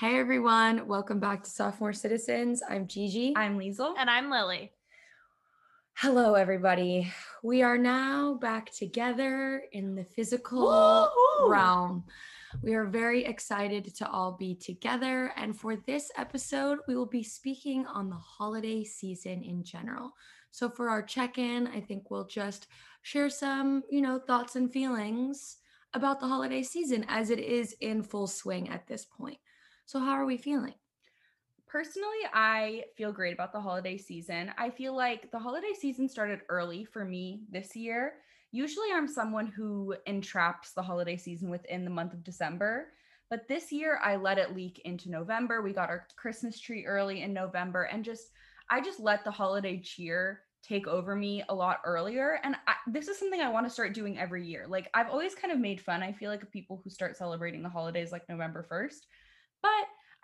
Hey everyone, welcome back to Sophomore Citizens. I'm Gigi. I'm Liesel. And I'm Lilly. Hello, everybody. We are now back together in the physical Woo-hoo! realm. We are very excited to all be together. And for this episode, we will be speaking on the holiday season in general. So, for our check in, I think we'll just share some, you know, thoughts and feelings about the holiday season as it is in full swing at this point. So, how are we feeling? Personally, I feel great about the holiday season. I feel like the holiday season started early for me this year. Usually, I'm someone who entraps the holiday season within the month of December. But this year, I let it leak into November. We got our Christmas tree early in November, and just, I just let the holiday cheer take over me a lot earlier. And I, this is something I want to start doing every year. Like, I've always kind of made fun, I feel like, of people who start celebrating the holidays like November 1st. But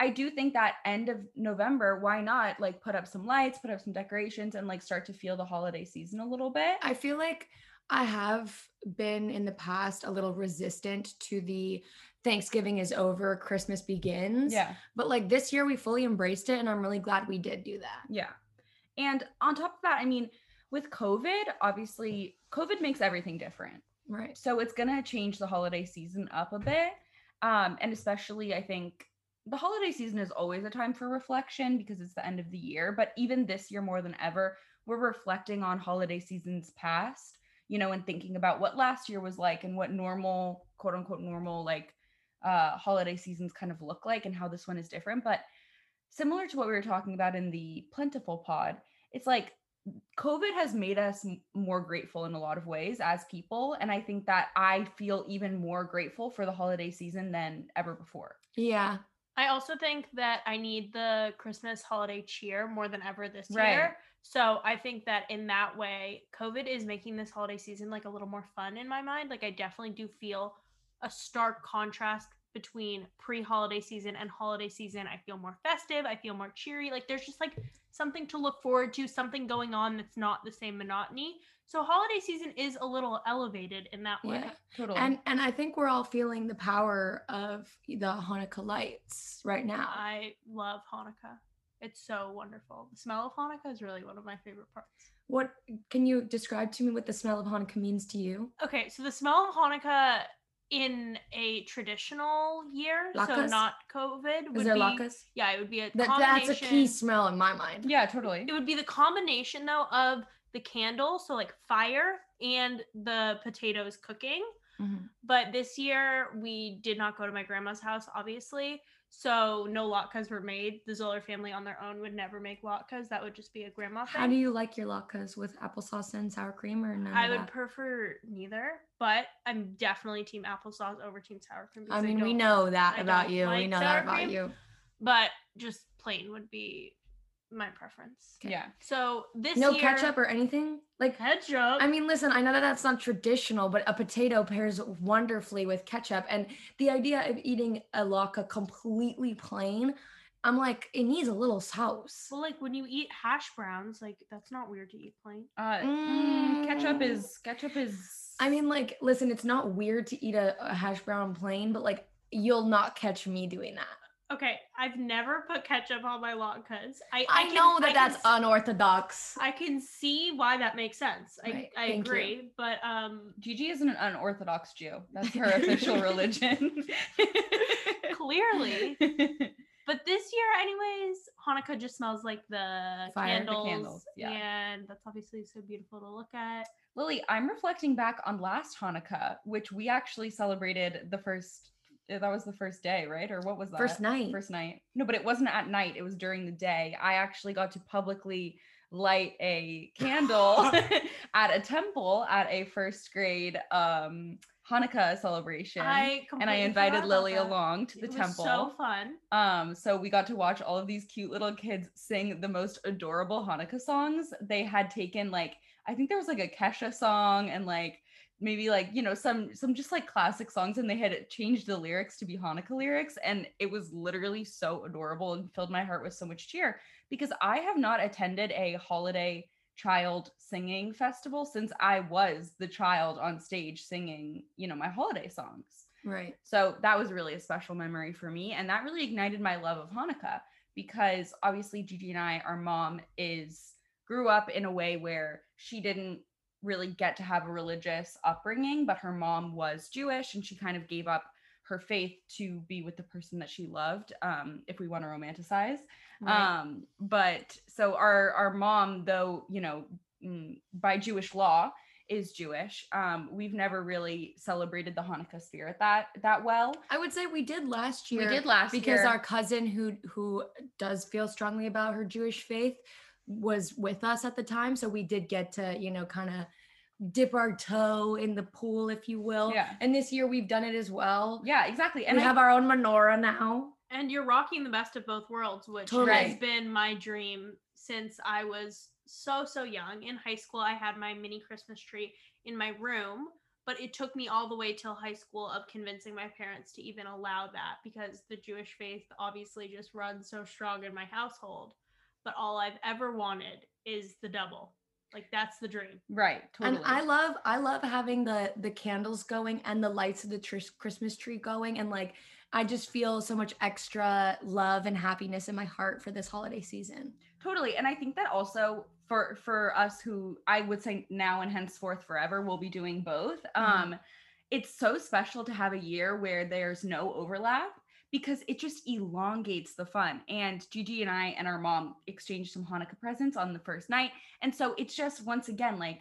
I do think that end of November, why not like put up some lights, put up some decorations, and like start to feel the holiday season a little bit? I feel like I have been in the past a little resistant to the Thanksgiving is over, Christmas begins. Yeah. But like this year, we fully embraced it, and I'm really glad we did do that. Yeah. And on top of that, I mean, with COVID, obviously, COVID makes everything different. Right. So it's going to change the holiday season up a bit. Um, and especially, I think the holiday season is always a time for reflection because it's the end of the year. But even this year, more than ever, we're reflecting on holiday seasons past, you know, and thinking about what last year was like and what normal, quote unquote, normal, like uh, holiday seasons kind of look like and how this one is different. But similar to what we were talking about in the plentiful pod, it's like COVID has made us more grateful in a lot of ways as people. And I think that I feel even more grateful for the holiday season than ever before. Yeah. I also think that I need the Christmas holiday cheer more than ever this Right. year. So I think that in that way, COVID is making this holiday season like a little more fun in my mind. Like I definitely do feel a stark contrast between pre-holiday season and holiday season. I feel more festive, I feel more cheery. Like there's just like something to look forward to, something going on that's not the same monotony. So holiday season is a little elevated in that way. Yeah. Totally. And and I think we're all feeling the power of the Hanukkah lights right now. I love Hanukkah. It's so wonderful. The smell of Hanukkah is really one of my favorite parts. What can you describe to me what the smell of Hanukkah means to you? Okay, so the smell of Hanukkah in a traditional year, so not COVID, would Is there be latkes? yeah, it would be a That, combination. that's a key smell in my mind. yeah, totally. It would be the combination though of the candle, so like fire and the potatoes cooking. Mhm. But this year we did not go to my grandma's house, obviously. So no latkes were made. The Zoller family on their own would never make latkes. That would just be a grandma thing. How do you like your latkes with applesauce and sour cream or none I would that? prefer neither, but I'm definitely team applesauce over team sour cream. I mean, we know that I about you. we know that about cream. you. but just plain would be my preference. Okay. Yeah. So this No year, ketchup or anything? Like ketchup. I mean, listen, I know that that's not traditional, but a potato pairs wonderfully with ketchup. And the idea of eating a latke completely plain, I'm like, it needs a little sauce. well, like when you eat hash browns, like that's not weird to eat plain. Uh, mm, ketchup Mm. is ketchup is. I mean, like, listen, it's not weird to eat a, a hash brown plain, but like, you'll not catch me doing that. Okay, I've never put ketchup on my latkes. I I, can- know that I that's s- unorthodox. I can see why that makes sense. I, Right, I thank you. agree, but um Gigi isn't an unorthodox Jew. That's her official religion. clearly. But this year, anyways, Hanukkah just smells like the Fire, the candles, candles, yeah. and that's obviously so beautiful to look at. Lilly, I'm reflecting back on last Hanukkah, which we actually celebrated the first. Eh, That was the first day, right? Or what was that? First night. First night. No, but it wasn't at night. It was during the day. I actually got to publicly light a candle at a temple at a first grade um Hanukkah celebration. I and I invited Lilly along to the It was temple. so fun. Um, so we got to watch all of these cute little kids sing the most adorable Hanukkah songs. They had taken like I think there was like a Kesha song and like maybe like you know some some just like classic songs and they had changed the lyrics to be Hanukkah lyrics and it was literally so adorable and filled my heart with so much cheer because I have not attended a holiday child singing festival since I was the child on stage singing, you know, my holiday songs. Right. So that was really a special memory for me. And that really ignited my love of Hanukkah because obviously Gigi and I, our mom is grew up in a way where she didn't really get to have a religious upbringing, but her mom was Jewish and she kind of gave up her faith to be with the person that she loved um if we want to romanticize Right. um but so our our mom though you know mm, by jewish law is jewish um we've never really celebrated the hanukkah spirit that that well I would say we did last year. we did last year. because year our cousin who who does feel strongly about her Jewish faith was with us at the time, so we did get to you know kind of dip our toe in the pool, if you will. Yeah. And this year we've done it as well. yeah exactly And and we I- have our own menorah now. And you're rocking the best of both worlds, which Totally. has been my dream since I was so, so young. In high school, I had my mini Christmas tree in my room, but it took me all the way till high school of convincing my parents to even allow that because the Jewish faith obviously just runs so strong in my household. But all I've ever wanted is the double. Like that's the dream. right totally And I love I love having the the candles going and the lights of the tr- Christmas tree going and like I just feel so much extra love and happiness in my heart for this holiday season. totally and i think that also for for us who i would say now and henceforth forever we'll be doing both Mhm. um it's so special to have a year where there's no overlap because it just elongates the fun. And gigi and i and our mom exchanged some hanukkah presents on the first night. And so it's just once again like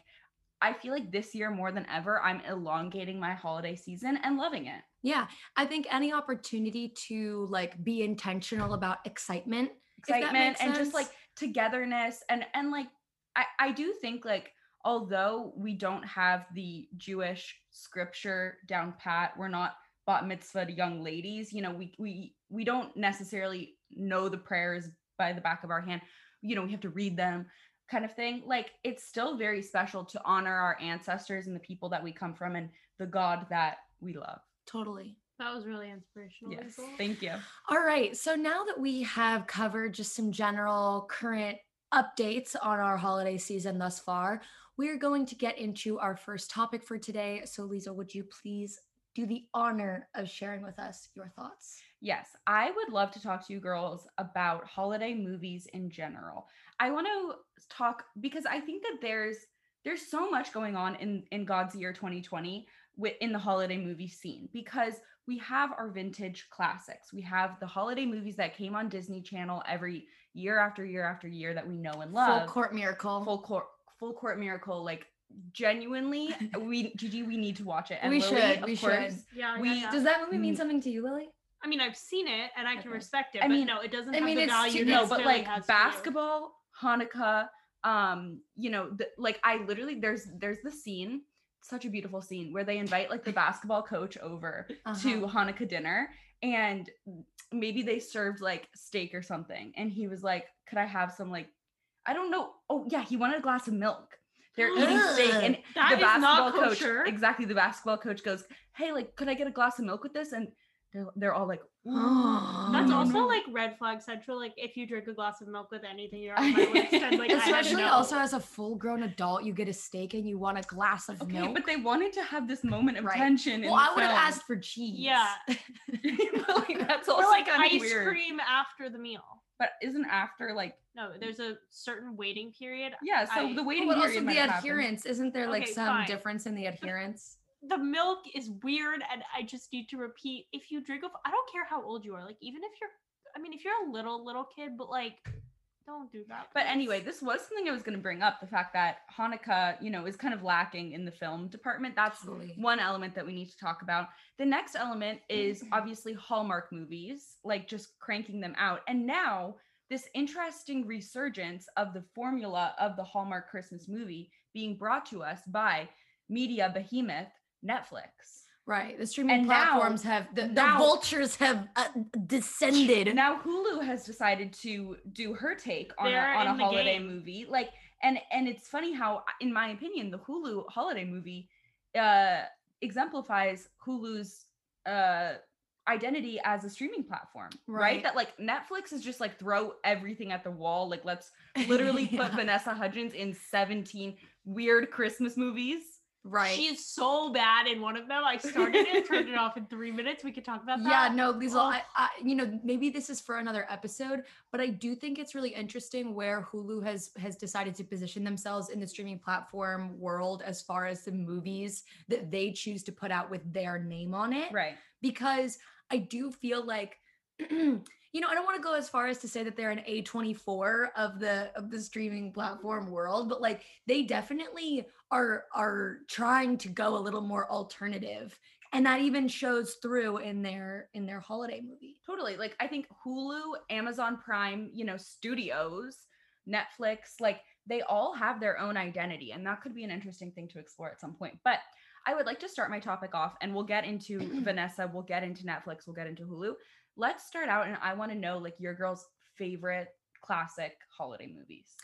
i feel like this year more than ever i'm elongating my holiday season and loving it. Yeah, I think any opportunity to like be intentional about excitement, excitement and just like togetherness and and like I I do think like although we don't have the Jewish scripture down pat, we're not bat mitzvah young ladies. You know, we we we don't necessarily know the prayers by the back of our hand. You know, we have to read them kind of thing. Like it's still very special to honor our ancestors and the people that we come from and the God that we love. totally. That was really inspirational. Yes. Hazel. Thank you. All right. So now that we have covered just some general current updates on our holiday season thus far, we're going to get into our first topic for today. So, Liesel, would you please do the honor of sharing with us your thoughts? Yes, I would love to talk to you girls about holiday movies in general. I want to talk because I think that there's there's so much going on in in God's year 2020 with in the holiday movie scene because we have our vintage classics. We have the holiday movies that came on Disney Channel every year after year after year that we know and love. Full court miracle. full court full court miracle like genuinely we Gigi we need to watch it and We Lilly, should, of we course, should. Yeah, We- yeah, yeah. Does that movie mean Mm. something to you, Lilly? I mean, I've seen it and I can Okay. respect it, I but mean- no, it doesn't I have mean, the it's value. too- no but like has for you. basketball hanukkah um you know the, like i literally there's there's the scene such a beautiful scene where they invite like the basketball coach over to Uh-huh. hanukkah dinner and maybe they served like steak or something and he was like could i have some like i don't know oh yeah he wanted a glass of milk they're oh, eating steak and That the is basketball not coach kosher. exactly the basketball coach goes hey like could i get a glass of milk with this and they're, they're all like That's mm. also like red flag central. Like if you drink a glass of milk with anything, you're on my list. And like Especially also as a full grown adult, you get a steak and you want a glass of Okay, milk. but they wanted to have this moment of Right. tension. in well, the I would have asked for cheese. Yeah. But, like, that's or also like ice weird. cream after the meal. But isn't after like No, there's a certain waiting period. yeah? So I- the waiting But period also might the have happened. adherence, isn't there like Okay, some fine. difference in the adherence? The milk is weird, and I just need to repeat: if you drink, of i don't care how old you are. Like even if you're, I mean, if you're a little little kid, but like, don't do that. But anyway, this was something I was going to bring up. The fact that Hanukkah, you know, is kind of lacking in the film department. That's Totally. one element that we need to talk about. The next element is obviously Hallmark movies, like just cranking them out. And now this interesting resurgence of the formula of the Hallmark Christmas movie being brought to us by media behemoth Netflix. Right. The streaming And now- platforms have the, the vultures have uh, descended. Now Hulu has decided to do her take on a, They're on a holiday game. movie. Like and and it's funny how in my opinion the Hulu holiday movie uh exemplifies Hulu's uh identity as a streaming platform, right? Right. That like Netflix is just like throw everything at the wall. Like let's literally put Vanessa Hudgens in 17 weird Christmas movies. Right. She is so bad in one of them. I started it, turned it off in three minutes. We could talk about that. yeah, no, Liesel, Oh. I, I, you know, maybe this is for another episode, but I do think it's really interesting where Hulu has has decided to position themselves in the streaming platform world as far as the movies that they choose to put out with their name on it. Right. Because I do feel like, you know, I don't want to go as far as to say that they're an A24 of the of the streaming platform world, but like they definitely are are trying to go a little more alternative and that even shows through in their in their holiday movie Totally. Like I think Hulu, Amazon Prime, you know, studios, Netflix, like they all have their own identity and that could be an interesting thing to explore at some point. But I would like to start my topic off and we'll get into Vanessa, we'll get into Netflix, we'll get into Hulu. Let's start out and I want to know like your girl's favorite classic holiday movies.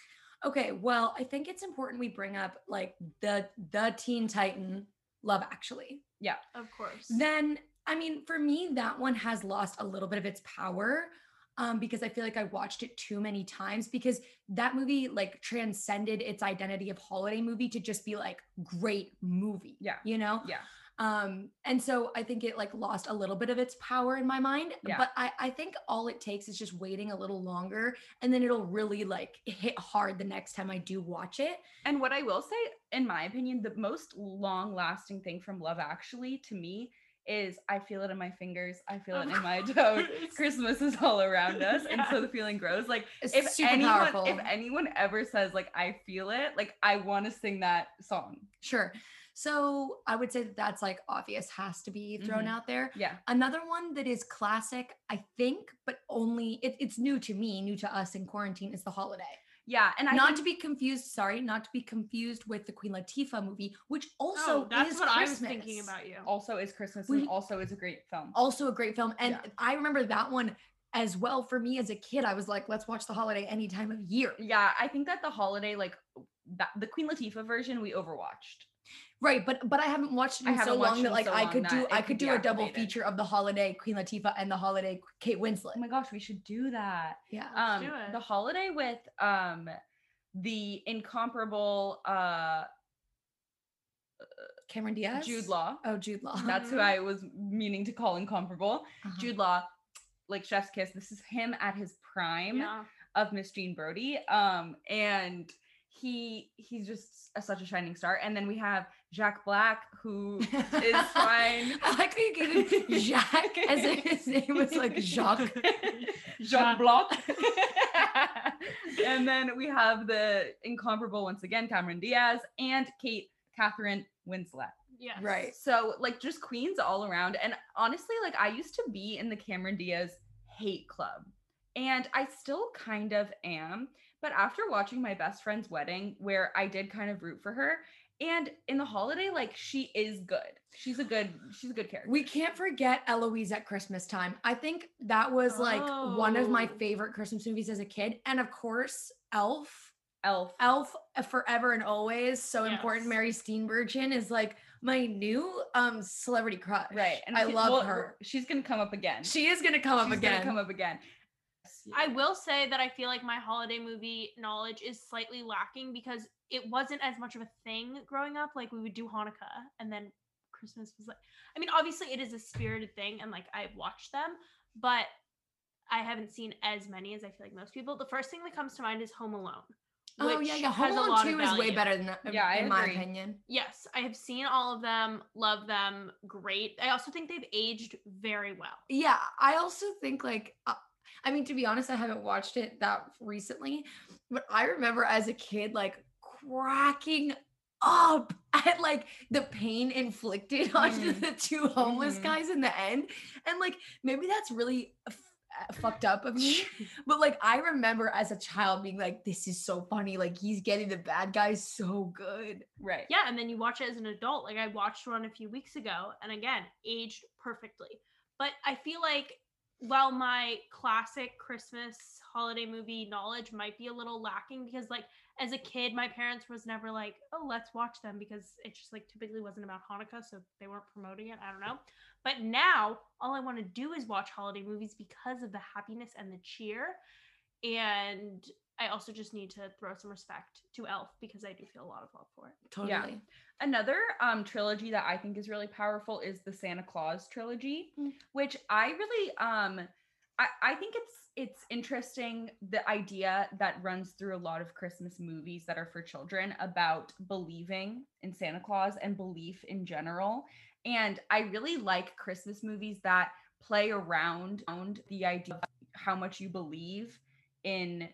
okay well i think it's important we bring up like the the teen titan love actually Yeah. Of course. then i mean for me that one has lost a little bit of its power um, because i feel like i watched it too many times because that movie like transcended its identity of holiday movie to just be like great movie Yeah. you know Yeah. Um and so i think it like lost a little bit of its power in my mind Yeah. but i i think all it takes is just waiting a little longer and then it'll really like hit hard the next time i do watch it And what I will say, in my opinion, the most long lasting thing from Love Actually to me is I feel it in my fingers, I feel it in my toes. Christmas is all around us, and so the feeling grows. Like it's if super anyone, powerful if anyone ever says like I feel it, like I want to sing that song. sure so i would say that that's like obvious has to be thrown Mhm. out there Yeah, Another one that is classic, I think, but only it, it's new to me, new to us in quarantine, is the holiday. yeah, and I not think- to be confused, sorry, not to be confused with the Queen Latifah movie, which also oh, that's is what I was Christmas. thinking about you. also is Christmas We- and also is a great film. Also a great film, and Yeah. I remember that one as well. For me as a kid, I was like, let's watch the holiday any time of year. Yeah, I think that the holiday like that the Queen Latifah version we overwatched. Right, but but I haven't watched it I in so long that like so I could do I could could do a double feature of the holiday Queen Latifah and the holiday Kate Winslet. Oh my gosh, we should do that. yeah. Let's um do it. the holiday with um the incomparable uh Cameron Diaz. Jude Law. Oh, Jude Law. That's who. I was meaning to call incomparable. Uh-huh. Jude Law, like Chef's Kiss. This is him at his prime yeah. of Miss Jean Brodie. Um, and he he's just a, such a shining star. And then we have Jack Black, who is fine. I like how you gave him Jacques as if his name was like Jacques. Jacques Block. and then we have the incomparable once again, Cameron Diaz and Kate Catherine Winslet. Yes. Right. So like just queens all around. And honestly, like I used to be in the Cameron Diaz hate club. And I still kind of am. But after watching my best friend's wedding, where I did kind of root for her, and in the holiday, like she is good. She's a good, she's a good character. We can't forget Eloise at Christmas time. I think that was like one of my Oh. favorite Christmas movies as a kid. And of course, Elf. Elf. Elf uh, forever and always. So important. Yes. Mary Steenburgen is like my new um celebrity crush. Right. And I she- love well, her. She's gonna come up again. She is gonna come up She's again. Gonna come up again. I will say that I feel like my holiday movie knowledge is slightly lacking because it wasn't as much of a thing growing up. Like we would do Hanukkah and then Christmas was like I mean, obviously it is a spirited thing and like I've watched them, but I haven't seen as many as I feel like most people. The first thing that comes to mind is Home Alone. Oh yeah, yeah. Home Alone lot 2 is way better than that, Yeah, I in my opinion. Yes, I have seen all of them, love them, great. I also think they've aged very well. Yeah, I also think like uh, I mean to be honest, I haven't watched it that recently, but I remember as a kid like cracking up at like the pain inflicted onto Mhm. the two homeless Mhm. guys in the end, and like maybe that's really f- uh, fucked up of me, but like I remember as a child being like, "This is so funny! Like he's getting the bad guys so good." Right. Yeah, and then you watch it as an adult. Like I watched one a few weeks ago, and again, aged perfectly. But I feel like while my classic Christmas holiday movie knowledge might be a little lacking because like as a kid, my parents was never like, oh, let's watch them because it just like typically wasn't about Hanukkah, so they weren't promoting it. I don't know. But now all I want to do is watch holiday movies because of the happiness and the cheer. And I also just need to throw some respect to Elf because I do feel a lot of love for it. Totally. Yeah. Another um trilogy that I think is really powerful is the Santa Claus trilogy, Mm. which I really um I, I think it's it's interesting the idea that runs through a lot of Christmas movies that are for children about believing in Santa Claus and belief in general. And I really like Christmas movies that play around, around the idea of how much you believe in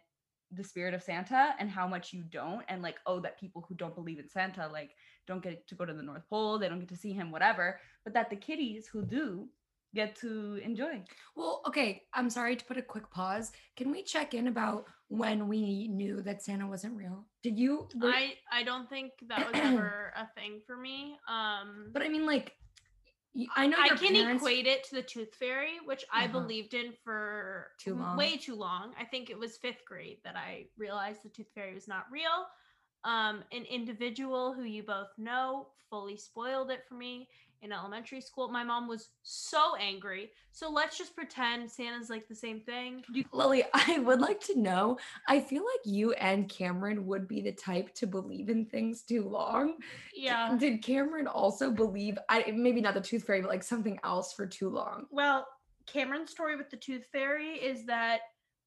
the spirit of Santa and how much you don't. And like, oh, that people who don't believe in Santa, like, don't get to go to the North Pole, they don't get to see him, whatever. But that the kiddies who do get to enjoy. Well, okay. I'm sorry to put a quick pause. Can we check in about when we knew that Santa wasn't real? Did you? were- I I don't think that was ever a thing for me. Um, but I mean, like, y- I know I can parents- equate it to the tooth fairy, which I Uh-huh. believed in for Too long. way too long. I think it was fifth grade that I realized the tooth fairy was not real. Um, an individual who you both know fully spoiled it for me in elementary school. My mom was so angry. So let's just pretend Santa's like the same thing. Lilly, I would like to know. I feel like you and Cameron would be the type to believe in things too long. Yeah. Did Cameron also believe? I maybe not the tooth fairy, but like something else for too long. Well, Cameron's story with the tooth fairy is that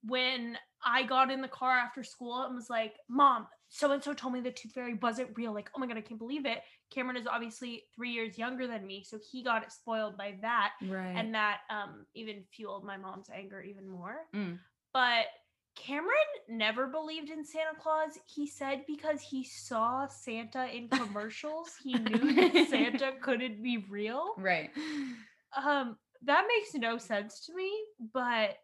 when I got in the car after school and was like, Mom, so and so told me the tooth fairy wasn't real. Like, oh my God, I can't believe it. Cameron is obviously three years younger than me. So he got it spoiled by that. Right. And that um, even fueled my mom's anger even more. Mm. But Cameron never believed in Santa Claus. He said because he saw Santa in commercials, he knew that Santa couldn't be real Right. um that makes no sense to me but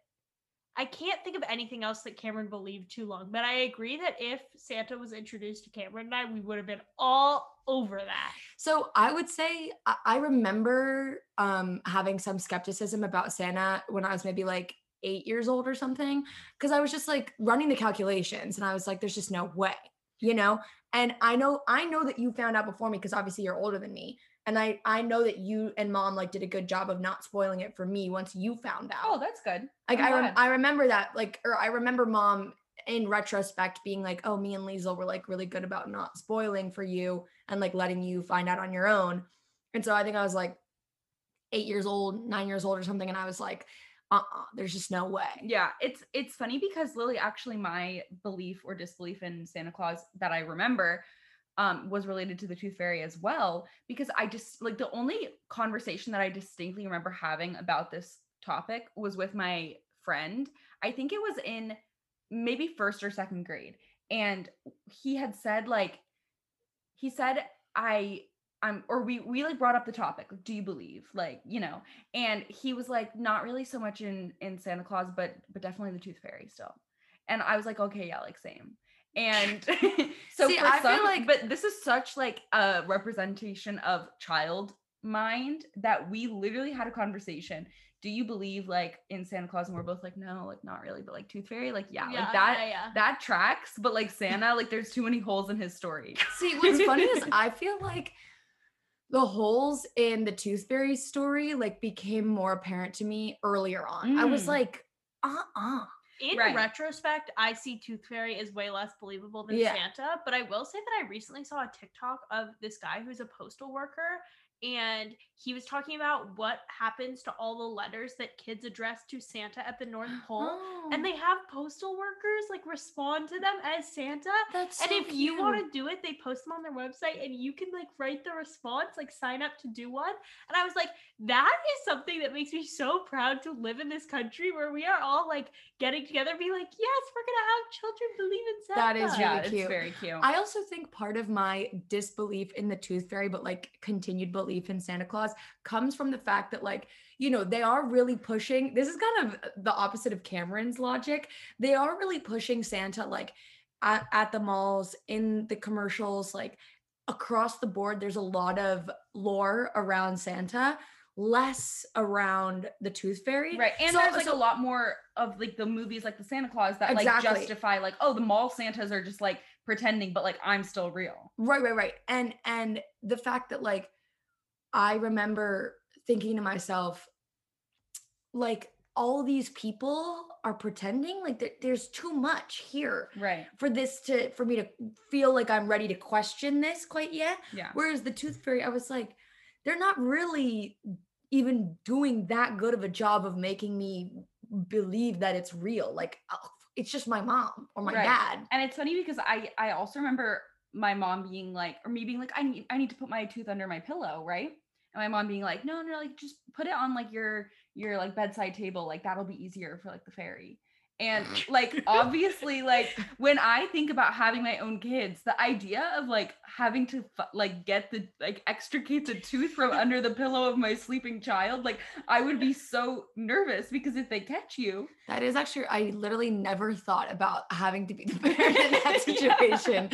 i can't think of anything else that cameron believed too long but i agree that if santa was introduced to cameron and i we would have been all over that So I would say I, remember um, having some skepticism about Santa when I was maybe like eight years old or something, because I was just like running the calculations and I was like, there's just no way, you know. And I know I know that you found out before me because obviously you're older than me, and I I know that you and mom like did a good job of not spoiling it for me once you found out. Oh, that's good. Like I'm I, rem- I remember that, like, or I remember mom in retrospect being like, "Oh, me and Liesel were like really good about not spoiling for you and like letting you find out on your own." And so I think I was like eight years old, nine years old, or something, and I was like, "Uh, uh there's just no way." Yeah, it's it's funny because Lilly, actually, my belief or disbelief in Santa Claus that I remember um was related to the tooth fairy as well because I just like the only conversation that I distinctly remember having about this topic was with my friend. I think it was in maybe first or second grade and he had said like he said I I'm or we we like brought up the topic like, do you believe? Like you know and he was like not really so much in in Santa Claus but but definitely the tooth fairy still. And I was like okay yeah like same and so See, I feel like- but this is such like a representation of child mind that we literally had a conversation do you believe like in Santa Claus and we're both like no like not really but like tooth fairy like yeah, like that yeah, yeah. that tracks but like Santa like there's too many holes in his story See, what's funny is I feel like the holes in the tooth fairy story like became more apparent to me earlier on. I was Mm. like, uh uh in Right. retrospect, I see Tooth Fairy is way less believable than Yeah. Santa. But I will say that I recently saw a TikTok of this guy who's a postal worker, and he was talking about what happens to all the letters that kids address to Santa at the North Pole. Oh, And they have postal workers like respond to them as Santa. that's And so if you want to do it, they post them on their website and you can like write the response, like sign up to do one. And I was like, that is something that makes me so proud to live in this country where we are all like getting together, and be like, yes, we're gonna have children believe in Santa. That is yeah really it's cute. very cute I also think part of my disbelief in the tooth fairy, but like continued belief in Santa Claus, comes from the fact that, like, you know, they are really pushing. This is kind of the opposite of Cameron's logic. They are really pushing Santa, like, at, at the malls, in the commercials, like, across the board. There's a lot of lore around Santa, less around the tooth fairy. Right. And So- there's like so- a lot more of like the movies like the Santa Claus that like justify like, oh, the mall Santas are just like pretending, but like I'm still real. Right, right, right. And and the fact that like I remember thinking to myself, like all these people are pretending like there, there's too much here Right. for this to for me to feel like i'm ready to question this quite yet Yeah. whereas the tooth fairy i was like they're not really even doing that good of a job of making me believe that it's real like oh, it's just my mom or my Right. dad And it's funny because I I also remember my mom being like, or me being like, I need I need to put my tooth under my pillow, right? And my mom being like, no, no, like just put it on like your your like bedside table, like that'll be easier for like the fairy. And like obviously, like when I think about having my own kids, the idea of like having to like get the like extricate the tooth from under the pillow of my sleeping child, like I would be so nervous because if they catch you, That is actually, I literally never thought about having to be the parent in that Yeah. situation.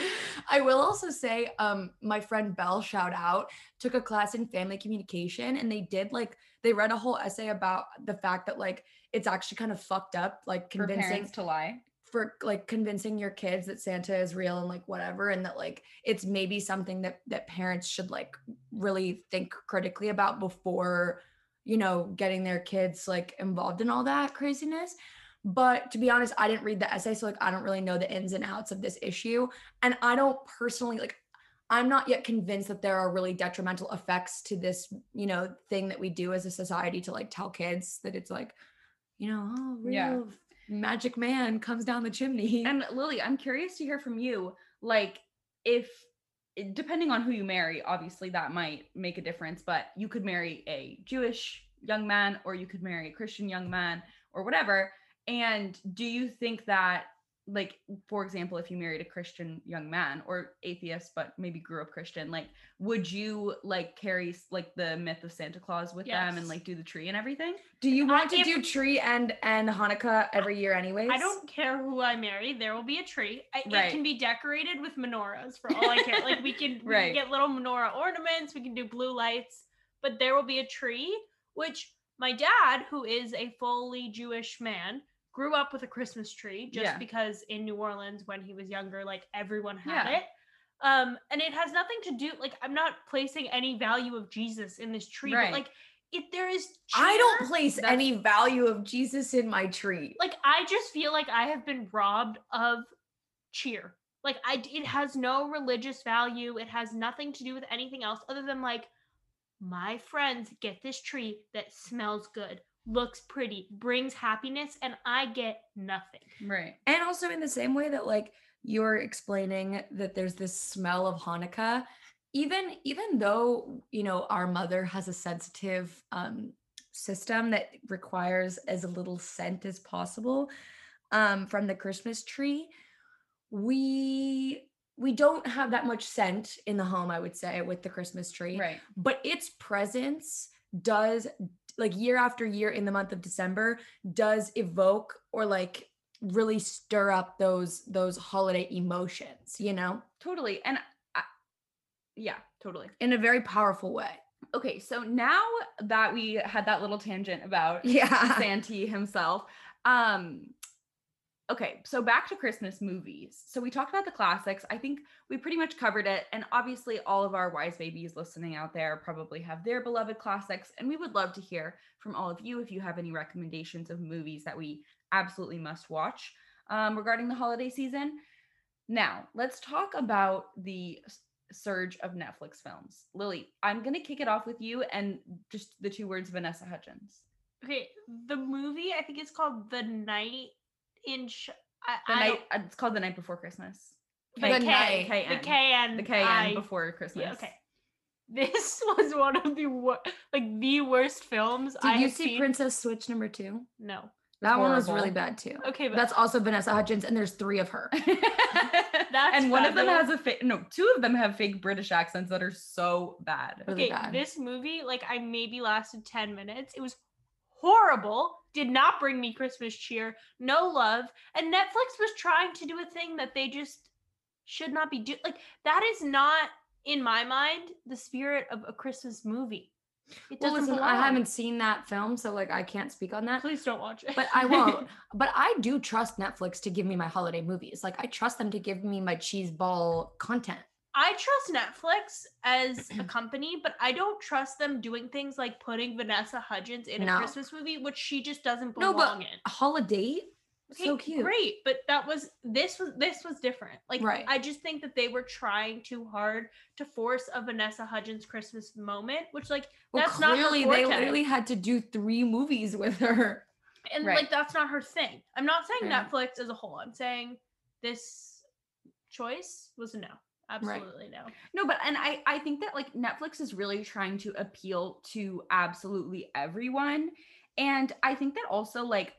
I will also say, um, my friend Belle, shout out, took a class in family communication and they did like, they read a whole essay about the fact that like it's actually kind of fucked up, like for convincing parents to lie. for like convincing your kids that Santa is real and like whatever and that like it's maybe something that that parents should like really think critically about before you know getting their kids like involved in all that craziness but to be honest I didn't read the essay so like I don't really know the ins and outs of this issue and I don't personally like I'm not yet convinced that there are really detrimental effects to this you know thing that we do as a society to like tell kids that it's like you know oh real Yeah. magic man comes down the chimney And Lilly, I'm curious to hear from you. Like, if depending on who you marry, obviously that might make a difference, but you could marry a Jewish young man or you could marry a Christian young man or whatever. And do you think that, like, for example, if you married a Christian young man or atheist, but maybe grew up Christian, like, would you like carry like the myth of Santa Claus with them and like do the tree and everything? Do you I- want to do tree and and Hanukkah every year anyways? I don't care who I marry. There will be a tree. I, Right. It can be decorated with menorahs for all I care. like we can, we Right. can get little menorah ornaments. We can do blue lights, but there will be a tree. Which my dad, who is a fully Jewish man, grew up with a Christmas tree just Yeah. because in New Orleans when he was younger, like everyone had Yeah. it. Um, and it has nothing to do like I'm not placing any value of Jesus in this tree, Right. but like if there is I don't place any value of Jesus in my tree. like I just feel like I have been robbed of cheer. Like I it has no religious value. It has nothing to do with anything else other than like my friends get this tree that smells good, looks pretty, brings happiness and I get nothing. Right. And also in the same way that like you're explaining that there's this smell of Hanukkah, even even though you know our mother has a sensitive um system that requires as little scent as possible um from the Christmas tree, we we don't have that much scent in the home, I would say, with the Christmas tree Right. but its presence does like year after year in the month of December does evoke or like really stir up those those holiday emotions, you know, Totally. And I, yeah, totally. in a very powerful way. Okay, so now that we had that little tangent about Yeah. Santee himself, um okay, so back to Christmas movies. So we talked about the classics. I think we pretty much covered it and obviously all of our wise babies listening out there probably have their beloved classics and we would love to hear from all of you if you have any recommendations of movies that we absolutely must watch um, regarding the holiday season. Now, let's talk about the surge of Netflix films. Lilly, I'm going to kick it off with you and just the two words Vanessa Hudgens. Okay, the movie I think it's called The Night in Sh- I, The I night uh, it's called The Knight Before Christmas. the The K, Night. the KN. KN, The KN I- before Christmas. Yeah, okay. This was one of the wor- like the worst films Did I you have see seen. Princess Switch number 2? No. That one was really bad too. Okay, but That's also Vanessa Hudgens and there's 3 of her. That's and one of them has a fake no, two of them have fake British accents that are so bad. Really okay, bad. this movie, like I maybe lasted 10 minutes. It was horrible. Did not bring me Christmas cheer. No love. And Netflix was trying to do a thing that they just should not be doing. Like that is not in my mind the spirit of a Christmas movie. It Well, doesn't listen, I haven't seen that film, so like I can't speak on that. Please don't watch it. But I won't. but I do trust Netflix to give me my holiday movies. Like I trust them to give me my cheese ball content. I trust Netflix as a company, but I don't trust them doing things like putting Vanessa Hudgens in No. a Christmas movie, which she just doesn't No, belong but in. holiday, so cute. Great, but that was this was this was different. Like Right. I just think that they were trying too hard to force a Vanessa Hudgens Christmas moment, which like Well, that's not clearly they forte. literally had to do three movies with her. and Right. like that's not her thing. I'm not saying Yeah. Netflix as a whole. I'm saying this choice was a no. Absolutely no. No, but and I I think that like Netflix is really trying to appeal to absolutely everyone. And I think that also like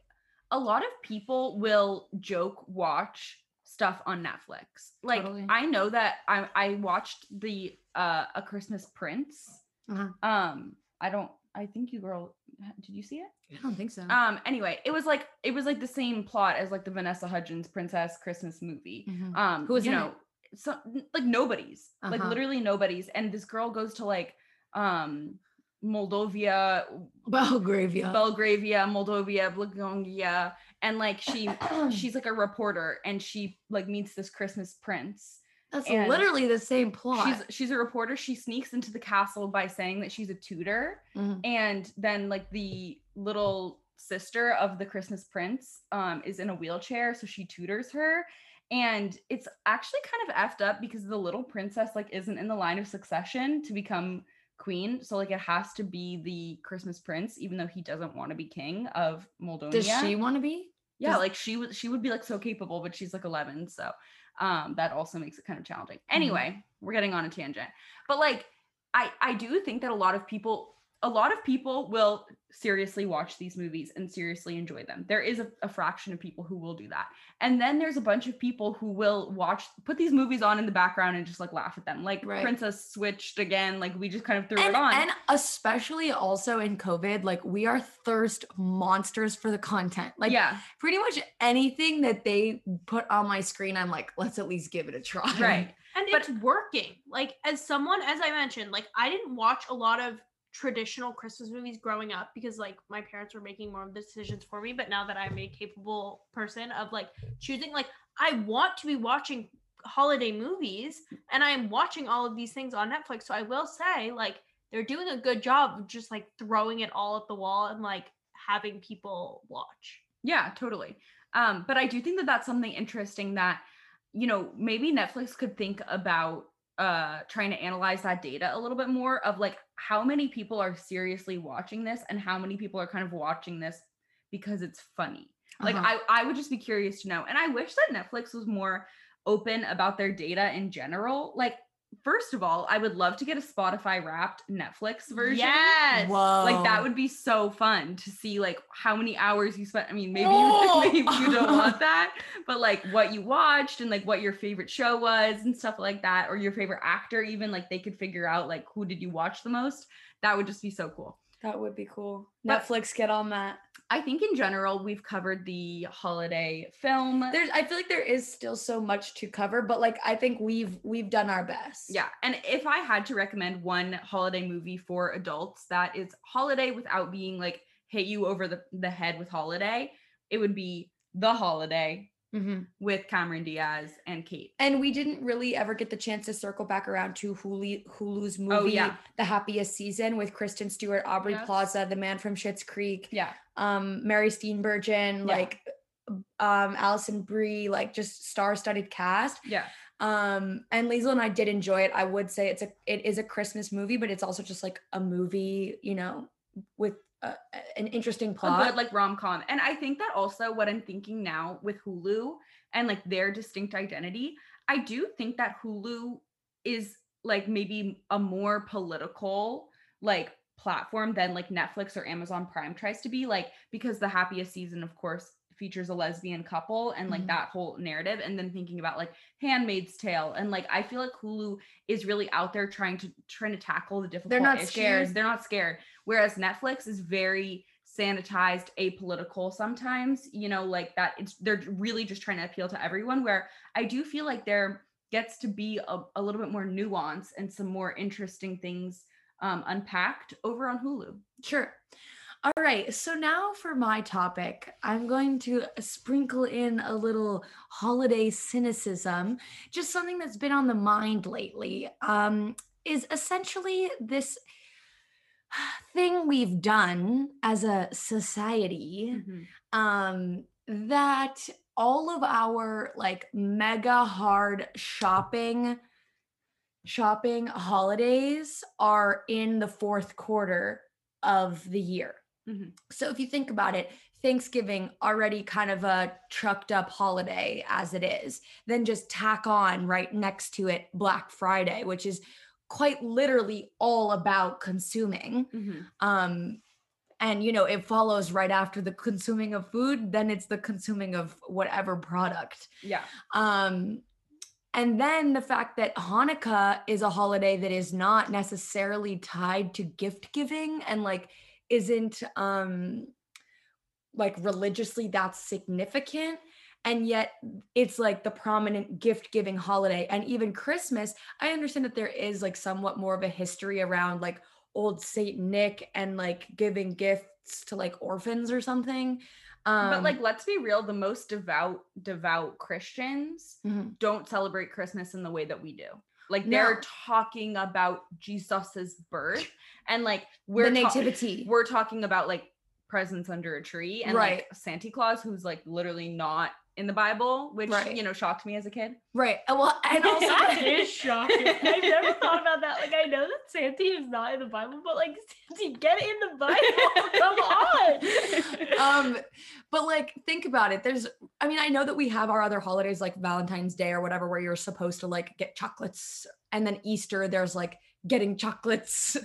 a lot of people will joke watch stuff on Netflix. Like Totally. I know that I I watched the uh A Christmas Prince. Uh-huh. Um I don't I think you girl did you see it? I don't think so. Um anyway, it was like it was like the same plot as like the Vanessa Hudgens Princess Christmas movie Mhm. um Who was you know it? so like nobody's like Uh-huh. literally nobody's and this girl goes to like um moldovia Belgravia. belgravia moldovia Blagongia, and like she she's like a reporter and she like meets this christmas prince That's and literally the same plot. she's she's a reporter she sneaks into the castle by saying that she's a tutor Mhm. and then like the little sister of the christmas prince um is in a wheelchair so she tutors her and it's actually kind of effed up because the little princess like isn't in the line of succession to become queen so like it has to be the christmas prince even though he doesn't want to be king of moldova Does she want to be? yeah does- like she would she would be like so capable but she's like 11 so um that also makes it kind of challenging Mm-hmm. anyway we're getting on a tangent but like i i do think that a lot of people a lot of people will seriously watch these movies and seriously enjoy them there is a, a fraction of people who will do that and then there's a bunch of people who will watch put these movies on in the background and just like laugh at them like Right. princess switched again like we just kind of threw And, it on and especially also in COVID, like we are thirst monsters for the content. Like yeah pretty much anything that they put on my screen, I'm like, let's at least give it a try. right And But- it's working. Like as someone, as I mentioned, like I didn't watch a lot of traditional Christmas movies growing up because like my parents were making more of the decisions for me. But now that I'm a capable person of like choosing, like I want to be watching holiday movies and I'm watching all of these things on Netflix. So I will say, like, they're doing a good job of just like throwing it all at the wall and like having people watch. Yeah, totally. Um, but I do think that that's something interesting that, you know, maybe Netflix could think about uh trying to analyze that data a little bit more of like how many people are seriously watching this and how many people are kind of watching this because it's funny. Like Uh-huh. I I would just be curious to know. And I wish that Netflix was more open about their data in general. Like first of all, I would love to get a Spotify wrapped Netflix version. Yes. Whoa. Like that would be so fun to see like how many hours you spent. I mean, maybe Oh! you, maybe you don't want that, but like what you watched and like what your favorite show was and stuff like that, or your favorite actor, even like they could figure out like who did you watch the most. That would just be so cool. That would be cool. But- Netflix, get on that. I think in general we've covered the holiday film. There's I feel like there is still so much to cover, but like I think we've we've done our best. Yeah. And if I had to recommend one holiday movie for adults that is holiday without being like hit you over the, the head with holiday, it would be The Holiday Mhm. with Cameron Diaz and Kate. And we didn't really ever get the chance to circle back around to Hulu, Hulu's movie, Oh, yeah. The Happiest Season with Kristen Stewart, Aubrey Yes. Plaza, the man from Schitt's Creek, Yeah. um, Mary Steenburgen, Yeah. like um, Alison Brie, like just star-studded cast. Yeah. Um, and Liesel and I did enjoy it. I would say it's a it is a Christmas movie, but it's also just like a movie, you know, with a, an interesting A plot. good like rom com. And I think that also what I'm thinking now with Hulu and like their distinct identity, I do think that Hulu is like maybe a more political like platform than like Netflix or Amazon Prime tries to be like because the happiest season of course features a lesbian couple and like Mhm. that whole narrative and then thinking about like Handmaid's Tale and like I feel like Hulu is really out there trying to trying to tackle the difficult they're not issues. scared. They're not scared whereas Netflix is very sanitized apolitical sometimes you know like that it's they're really just trying to appeal to everyone where I do feel like there gets to be a, a little bit more nuance and some more interesting things um, Unpacked over on Hulu. Sure. All right. So now for my topic, I'm going to sprinkle in a little holiday cynicism, just something that's been on the mind lately. Um, is essentially this thing we've done as a society Mm-hmm. um that all of our like mega hard shopping shopping holidays are in the fourth quarter of the year Mhm. so if you think about it thanksgiving already kind of a trucked up holiday as it is then just tack on right next to it black friday which is quite literally all about consuming Mhm. um and you know it follows right after the consuming of food then it's the consuming of whatever product Yeah. um and then the fact that hanukkah is a holiday that is not necessarily tied to gift giving and like isn't um like religiously that significant and yet it's like the prominent gift giving holiday and even christmas i understand that there is like somewhat more of a history around like old saint nick and like giving gifts to like orphans or something um but like, let's be real. The most devout, devout Christians mhm. don't celebrate Christmas in the way that we do. Like they're No. talking about Jesus's birth, and like we're ta- nativity we're talking about like presents under a tree and Right. like Santa Claus, who's like literally not in the Bible, which Right. you know shocked me as a kid. right well and also that is shocking. I've never thought about that. Like I know that Santa is not in the Bible, but like Santa, get in the Bible. Come on. um but like think about it there's i mean i know that we have our other holidays like valentine's day or whatever where you're supposed to like get chocolates and then easter there's like getting chocolates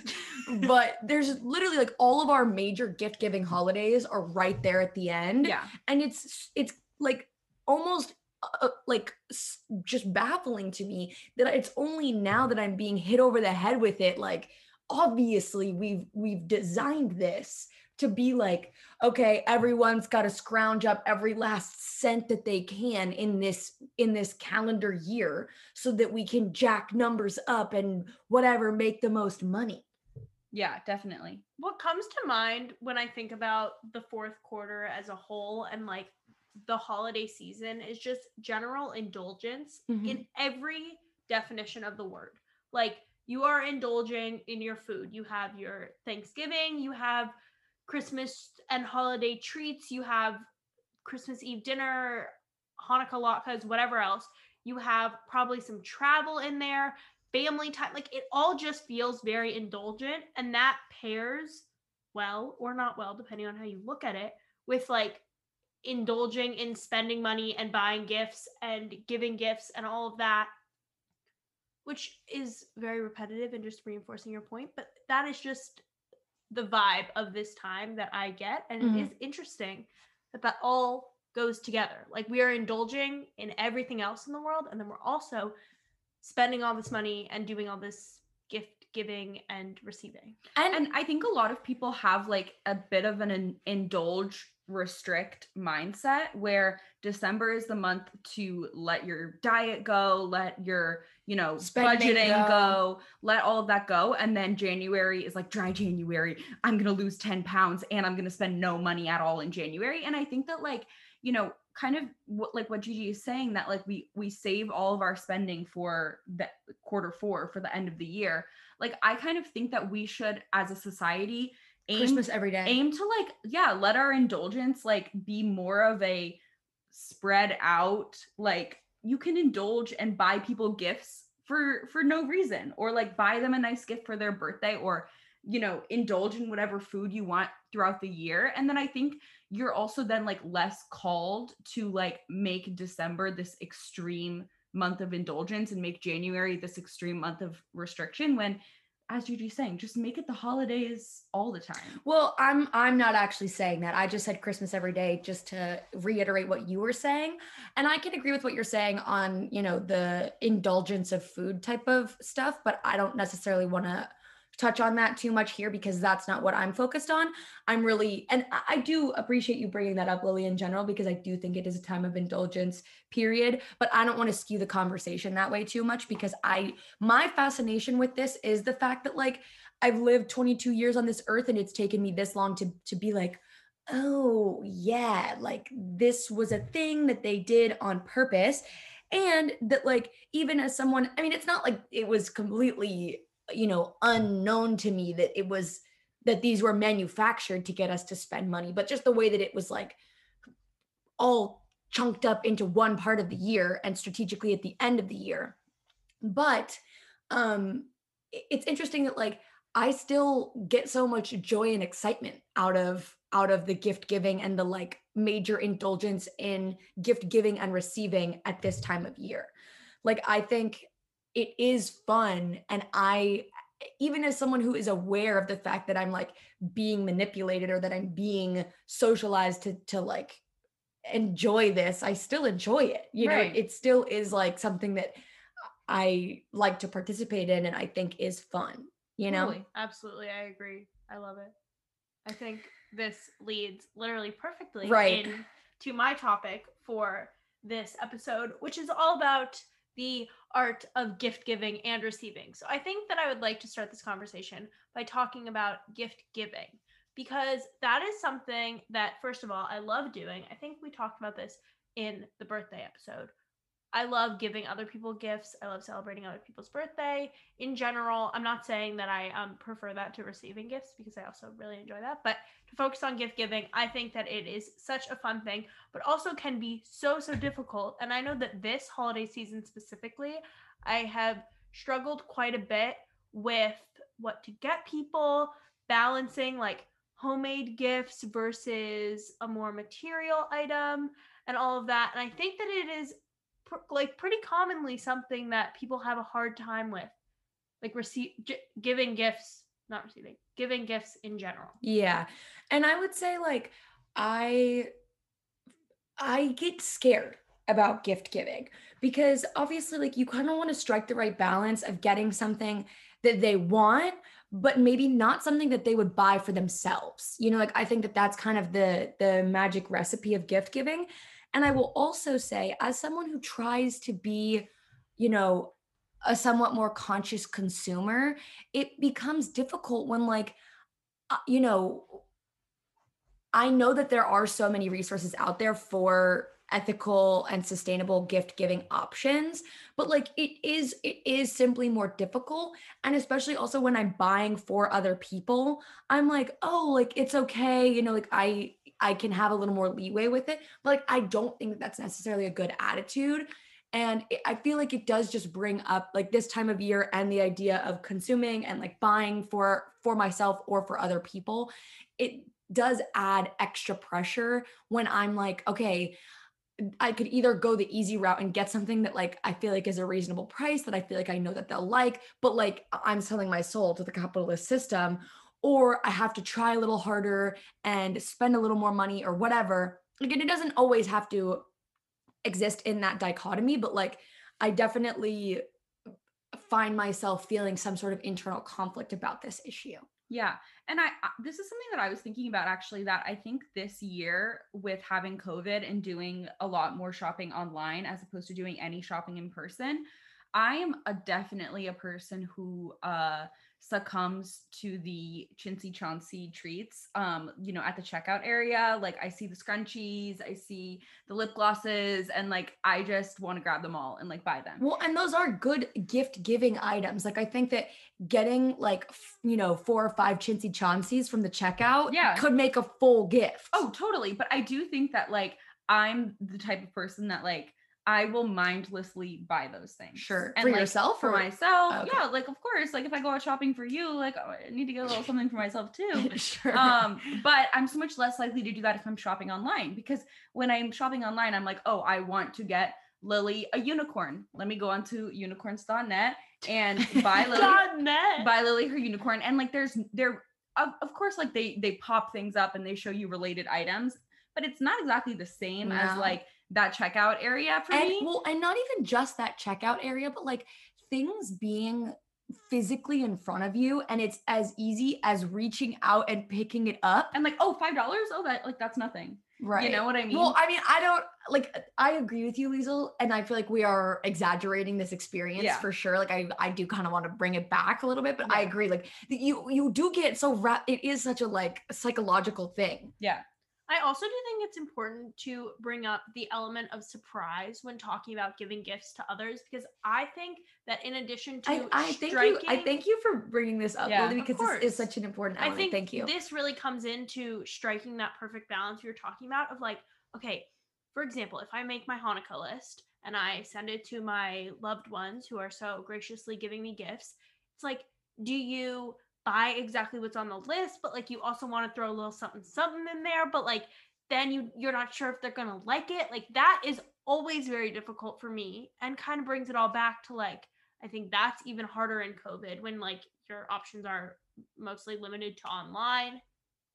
but there's literally like all of our major gift giving holidays are right there at the end yeah, and it's it's like almost uh, like s- just baffling to me that it's only now that i'm being hit over the head with it like obviously we've we've designed this to be like okay everyone's got to scrounge up every last cent that they can in this in this calendar year so that we can jack numbers up and whatever make the most money yeah, definitely. what comes to mind when I think about the fourth quarter as a whole and like the holiday season is just general indulgence Mhm. in every definition of the word. Like you are indulging in your food. You have your Thanksgiving, you have Christmas and holiday treats, you have Christmas Eve dinner, Hanukkah latkes, whatever else. You have probably some travel in there, family time. Like it all just feels very indulgent. And that pairs well or not well, depending on how you look at it, with like indulging in spending money and buying gifts and giving gifts and all of that, which is very repetitive and just reinforcing your point. But that is just the vibe of this time that I get. And Mhm. it is interesting that that all goes together. Like we are indulging in everything else in the world, and then we're also spending all this money and doing all this gift giving and receiving. and, And I think a lot of people have like a bit of an in- indulge restrict mindset where December is the month to let your diet go, let your, you know, Spending budgeting go. go. let all of that go. And then January is like dry January. I'm going to lose 10 pounds and I'm going to spend no money at all in January. And I think that like, you know, kind of what like what Gigi is saying that like we we save all of our spending for the quarter four for the end of the year. Like I kind of think that we should as a society aim christmas every day. aim to like yeah let our indulgence like be more of a spread out like you can indulge and buy people gifts for for no reason or like buy them a nice gift for their birthday or you know indulge in whatever food you want throughout the year. And then i think you're also then like less called to like make december this extreme month of indulgence and make january this extreme month of restriction when as Gigi's saying, just make it the holidays all the time. Well, I'm I'm not actually saying that. I just said Christmas every day just to reiterate what you were saying. And I can agree with what you're saying on, you know, the indulgence of food type of stuff, but I don't necessarily want to touch on that too much here because that's not what I'm focused on. I'm really and I- do appreciate you bringing that up Lilly in general because I do think it is a time of indulgence period, but I don't want to skew the conversation that way too much because I my fascination with this is the fact that like I've lived 22 years on this earth and it's taken me this long to to be like, oh yeah, like this was a thing that they did on purpose. And that like even as someone, I mean, it's not like it was completely, you know, unknown to me that it was that these were manufactured to get us to spend money, but just the way that it was like all chunked up into one part of the year and strategically at the end of the year. But um it's interesting that like I still get so much joy and excitement out of out of the gift giving and the like major indulgence in gift giving and receiving at this time of year. Like I think it is fun and I even as someone who is aware of the fact that I'm like being manipulated or that I'm being socialized to to like enjoy this, I still enjoy it. You right. know, it still is like something that I like to participate in and I think is fun, you know? Totally. Absolutely. I agree. I love it. I think this leads literally perfectly right. to my topic for this episode, which is all about the art of gift giving and receiving. So I think that I would like to start this conversation by talking about gift giving because that is something that, first of all, I love doing. I think we talked about this in the birthday episode. I love giving other people gifts. I love celebrating other people's birthday in general. I'm not saying that I um, prefer that to receiving gifts because I also really enjoy that. But to focus on gift giving, I think that it is such a fun thing, but also can be so, so difficult. And I know that this holiday season specifically, I have struggled quite a bit with what to get people, balancing like homemade gifts versus a more material item and all of that. And I think that it is pr- like pretty commonly something that people have a hard time with like receive giving gifts not receiving giving gifts in general. Yeah and i would say like i i get scared about gift giving because obviously like you kind of want to strike the right balance of getting something that they want but maybe not something that they would buy for themselves. You know like i think that that's kind of the the magic recipe of gift giving and I will also say, as someone who tries to be, you know, a somewhat more conscious consumer, it becomes difficult when, like, uh, you know, I know that there are so many resources out there for ethical and sustainable gift giving options but like it is it is simply more difficult. And especially also when i'm buying for other people i'm like oh like it's okay you know like i I can have a little more leeway with it. But like, I don't think that's necessarily a good attitude. And it, I feel like it does just bring up like this time of year and the idea of consuming and like buying for for myself or for other people. It does add extra pressure when I'm like, okay, I could either go the easy route and get something that like I feel like is a reasonable price that I feel like I know that they'll like, but like I'm selling my soul to the capitalist system, or I have to try a little harder and spend a little more money or whatever. Again, it doesn't always have to exist in that dichotomy, but like I definitely find myself feeling some sort of internal conflict about this issue. Yeah. And I, this is something that I was thinking about actually that I think this year with having COVID and doing a lot more shopping online as opposed to doing any shopping in person, I am a definitely a person who, uh, succumbs to the chintzy chauncey treats um you know at the checkout area. Like i see the scrunchies i see the lip glosses and like i just want to grab them all and like buy them. Well and those are good gift giving items. Like i think that getting like f- you know four or five chintzy chaunceys from the checkout yeah. could make a full gift. Oh totally. But i do think that like i'm the type of person that like I will mindlessly buy those things. Sure. And for like, yourself? For myself. Okay. Yeah. Like, of course, like if I go out shopping for you, like oh, I need to get a little something for myself too. sure. Um, but I'm so much less likely to do that if I'm shopping online because when I'm shopping online, I'm like, oh, I want to get Lilly a unicorn. Let me go onto unicorns.net and buy Lilly, buy Lilly her unicorn. And like there's there of, of course like they they pop things up and they show you related items, but it's not exactly the same no. as like that checkout area for and, me. Well, and not even just that checkout area, but like things being physically in front of you and it's as easy as reaching out and picking it up. And like, oh, five dollars? Oh, that like that's nothing. Right. You know what I mean? Well, I mean, I don't like I agree with you, Liesel, and I feel like we are exaggerating this experience Yeah. for sure. Like I I do kind of want to bring it back a little bit, but I agree. Like you you do get so ra- it is such a like psychological thing. yeah. I also do think it's important to bring up the element of surprise when talking about giving gifts to others because I think that in addition to I, I thank you. I thank you for bringing this up, Yeah, because this is such an important I element. think thank you. this really comes into striking that perfect balance you're talking about of like, okay, for example, if I make my Hanukkah list and I send it to my loved ones who are so graciously giving me gifts, it's like, do you buy exactly what's on the list, but like you also want to throw a little something something in there, but like then you you're not sure if they're gonna like it. Like that is always very difficult for me and kind of brings it all back to like I think that's even harder in COVID when like your options are mostly limited to online.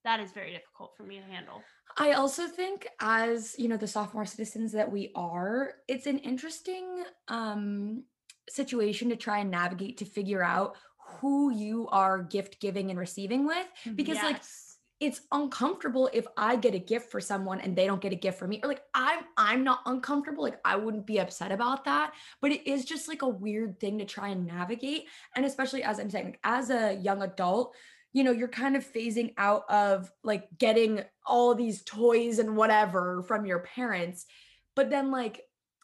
That is very difficult for me to handle. I also think as, you know, the sophomore citizens that we are, it's an interesting um situation to try and navigate to figure out who you are gift giving and receiving with mm-hmm. because like it's uncomfortable if I get a gift for someone and they don't get a gift for me. Or like I'm I'm not uncomfortable. Like I wouldn't be upset about that. But it is just like a weird thing to try and navigate. And especially as I'm saying, like as a young adult, you know, you're kind of phasing out of like getting all these toys and whatever from your parents. But then like,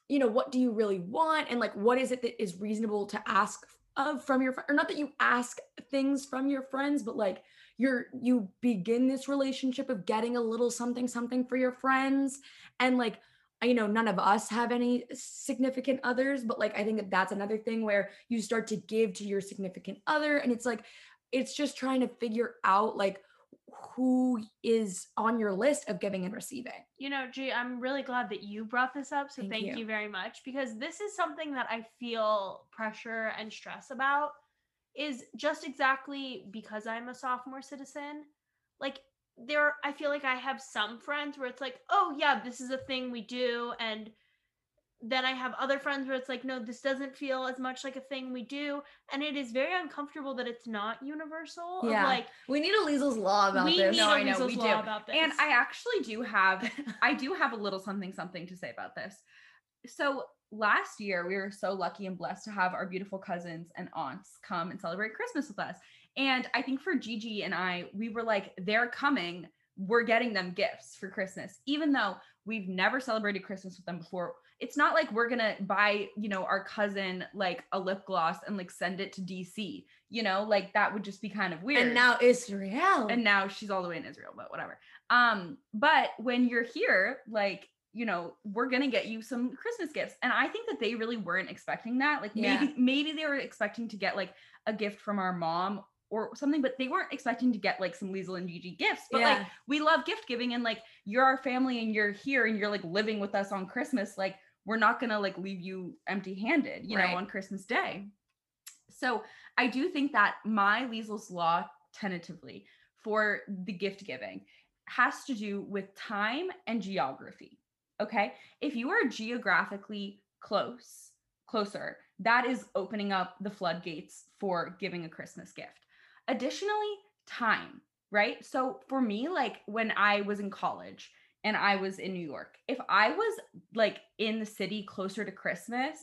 you know, what do you really want? And like what is it that is reasonable to ask of from your? Or not that you ask things from your friends, but like you're you begin this relationship of getting a little something something for your friends and like you know none of us have any significant others but like i think that that's another thing where you start to give to your significant other and it's like it's just trying to figure out like who is on your list of giving and receiving You know, G, I'm really glad that you brought this up. So Thank thank, you. you. very much because this is something that I feel pressure and stress about is just exactly because I'm a sophomore citizen. Like there I feel like I have some friends where it's like, "Oh yeah, this is a thing we do." And then I have other friends where it's like, "No, this doesn't feel as much like a thing we do." And it is very uncomfortable that it's not universal. Yeah. like we need a Liesel's law about we this need No, a I know, we law do. about this. And I actually do have I do have a little something something to say about this. So last year we were so lucky and blessed to have our beautiful cousins and aunts come and celebrate Christmas with us. And I think for Gigi and I, we were like, they're coming. We're getting them gifts for Christmas, even though we've never celebrated Christmas with them before. It's not like we're gonna buy, you know, our cousin like a lip gloss and like send it to DC. You know, like that would just be kind of weird and now Israel and now she's all the way in Israel, but whatever. Um, but when you're here, like, you know, we're gonna get you some Christmas gifts. And I think that they really weren't expecting that. Like Yeah. maybe maybe they were expecting to get like a gift from our mom or something, but they weren't expecting to get like some Liesel and Gigi gifts. But like we love gift giving and like you're our family and you're here and you're like living with us on Christmas. Like we're not gonna like leave you empty handed, you Right. know, on Christmas Day. So I do think that my Liesel's law tentatively for the gift giving has to do with time and geography. Okay. If you are geographically close, closer, that is opening up the floodgates for giving a Christmas gift. Additionally, time, right? So for me, like when I was in college and I was in New York, if I was like in the city closer to Christmas,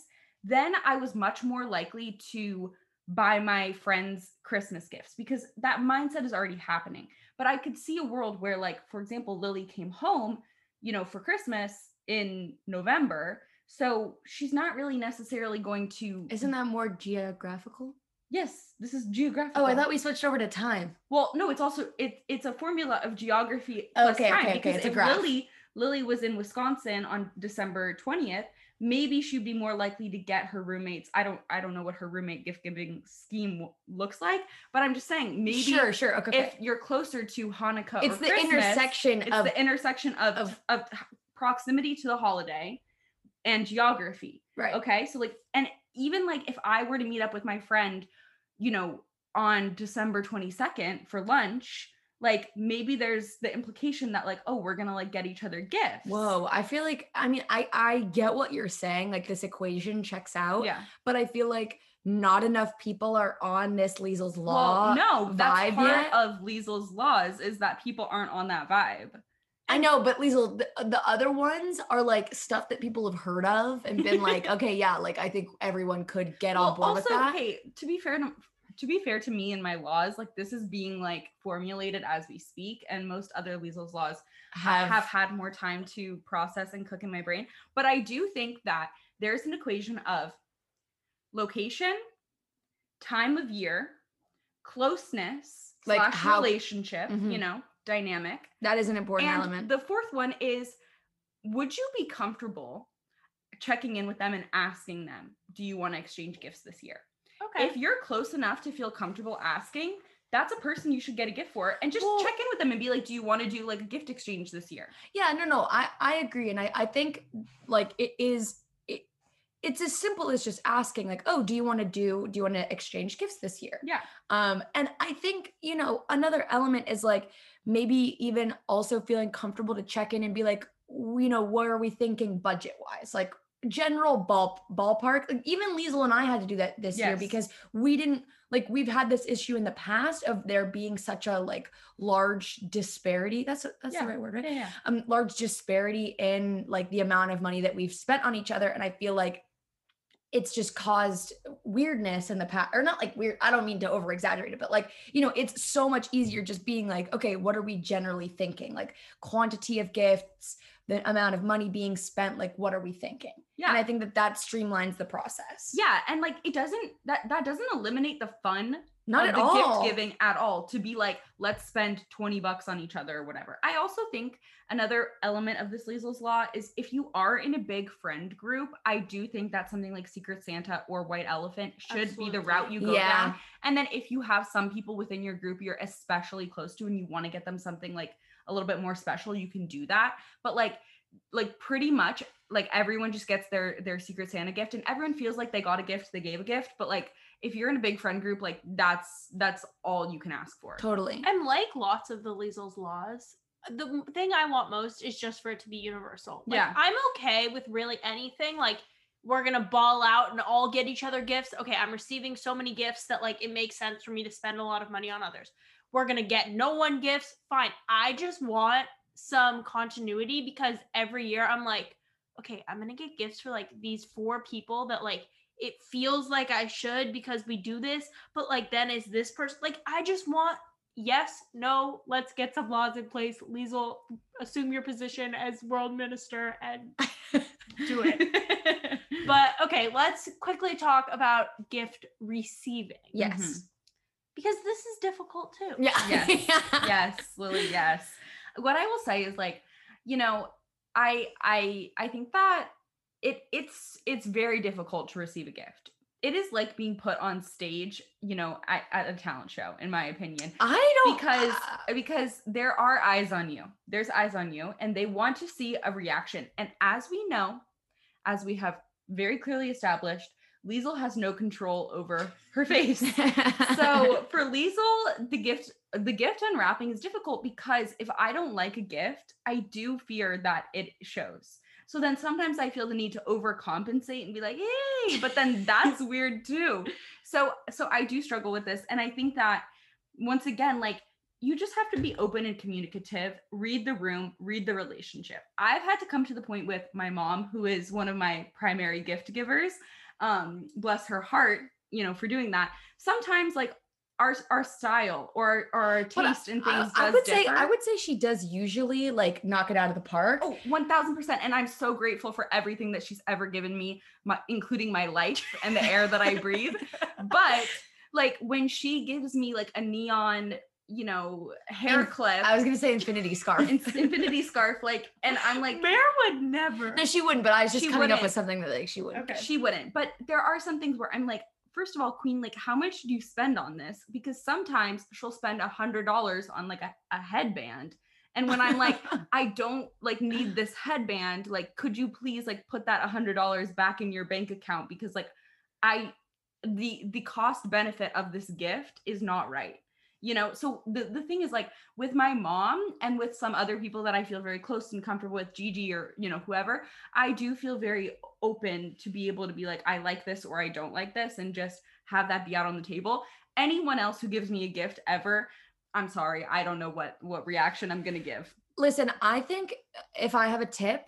then I was much more likely to buy my friends Christmas gifts because that mindset is already happening. But I could see a world where, like, for example, Lilly came home, you know, for Christmas in November. So she's not really necessarily going to. isn't that more geographical Yes, this is geographical. oh i thought we switched over to time Well, no, it's also it, it's a formula of geography plus Okay, time okay, okay, because it's a if graph. Lilly Lilly was in Wisconsin on December 20th, maybe she'd be more likely to get her roommates. I don't I don't know what her roommate gift giving scheme looks like, but I'm just saying maybe sure sure okay, if you're closer to Hanukkah it's the intersection it's of the intersection of, of- of proximity to the holiday and geography. right Okay. So like, and even like if I were to meet up with my friend, you know, on December 22nd for lunch, like maybe there's the implication that like, oh, we're gonna like get each other gifts. Whoa, I feel like I mean I I get what you're saying like this equation checks out Yeah. but I feel like not enough people are on this Liesel's law. well, no, that's vibe part yet? of Liesel's laws is that people aren't on that vibe. I know, but Liesel, the, the other ones are like stuff that people have heard of and been like, okay, yeah, like I think everyone could get on board also, with that. hey, to be fair to to be fair to me and my laws, like this is being like formulated as we speak, and most other Liesel's laws have, have had more time to process and cook in my brain. But I do think that there's an equation of location, time of year, closeness, Like slash how- relationship, you Mhm. know, dynamic. that is an important and element. the fourth one is would you be comfortable checking in with them and asking them, do you want to exchange gifts this year? Okay. If you're close enough to feel comfortable asking, that's a person you should get a gift for and just Well- check in with them and be like, do you want to do like a gift exchange this year? Yeah, no, no, I I agree, and I I think like it is it, it's as simple as just asking like, oh, do you want to do do you want to exchange gifts this year? Yeah. Um, and I think you know another element is like maybe even also feeling comfortable to check in and be like, you know, what are we thinking budget wise, like general ball ballpark. Like even Liesel and I had to do that this year because we didn't like we've had this issue in the past of there being such a like large disparity. That's that's Yeah. the right word, right? Yeah, Yeah. um large disparity in like the amount of money that we've spent on each other and i feel like it's just caused weirdness in the past or not like weird i don't mean to over exaggerate it but like you know it's so much easier just being like okay what are we generally thinking like quantity of gifts the amount of money being spent like what are we thinking Yeah. and i think that that streamlines the process yeah. And like it doesn't that that doesn't eliminate the fun not at the all. gift giving at all to be like let's spend 20 bucks on each other or whatever. I also think another element of this Liesel's law is if you are in a big friend group i do think that something like secret santa or white elephant should be the route you go Yeah. down. And then if you have some people within your group you're especially close to and you want to get them something like a little bit more special you can do that. But like like pretty much like everyone just gets their their secret santa gift and everyone feels like they got a gift they gave a gift but like if you're in a big friend group like that's that's all you can ask for totally And like lots of the Liesel's laws, the thing I want most is just for it to be universal. Like, Yeah. I'm okay with really anything. Like, we're gonna ball out and all get each other gifts. Okay, I'm receiving so many gifts that like it makes sense for me to spend a lot of money on others. We're gonna get no one gifts. Fine. I just want some continuity because every year I'm like, okay, I'm gonna get gifts for like these four people that like it feels like I should because we do this, but like then is this person like I just want yes, no, let's get some laws in place. Liesel, assume your position as world minister and do it. But okay, let's quickly talk about gift receiving. yes Mhm. Because this is difficult too. yeah Yes. yes lilly yes what i will say is like you know i i i think that it it's it's very difficult to receive a gift. It is like being put on stage you know at, at a talent show in my opinion i don't because uh, because there are eyes on you. There's eyes on you and they want to see a reaction. And as we know as we have very clearly established Liesel has no control over her face. So for Liesel, the gift the gift unwrapping is difficult because if I don't like a gift, I do fear that it shows. So then sometimes I feel the need to overcompensate and be like, "Hey," but then that's weird too. So so I do struggle with this and I think that once again like you just have to be open and communicative, read the room, read the relationship. I've had to come to the point with my mom who is one of my primary gift givers. Um bless her heart, you know, for doing that. Sometimes like our our style or, or our taste in things I, does would say. I would say she does usually like knock it out of the park. Oh, 1000%. And I'm so grateful for everything that she's ever given me, my, including my life and the air that I breathe. But like when she gives me like a neon, you know, hair Inf- clip, I was gonna say infinity scarf. in- infinity scarf, like, and I'm like, Mare would never. no, she wouldn't, but I was just She coming up wouldn't. with something that like she wouldn't. Okay. she wouldn't. But there are some things where I'm like, first of all, Queen, like, how much do you spend on this? Because sometimes she'll spend a hundred dollars on like a, a headband. And when I'm like, I don't like need this headband, like, could you please like put that a hundred dollars back in your bank account? Because like I the the cost benefit of this gift is not right. You know, so the, the thing is like with my mom and with some other people that I feel very close and comfortable with, Gigi or you know, whoever, I do feel very open to be able to be like, I like this or I don't like this, and just have that be out on the table. Anyone else who gives me a gift ever, I'm sorry, I don't know what what reaction I'm gonna give. Listen, I think if I have a tip,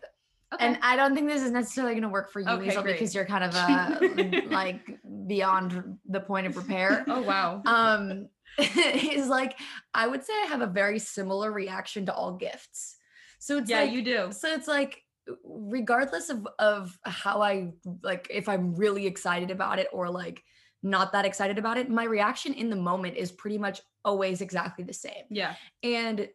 Okay. and I don't think this is necessarily going to work for you, Okay, great. because you're kind of uh, like beyond the point of repair. oh wow. um is like I would say I have a very similar reaction to all gifts. So it's yeah, like you do. so it's like regardless of of how I like if I'm really excited about it or like not that excited about it, my reaction in the moment is pretty much always exactly the same. Yeah. And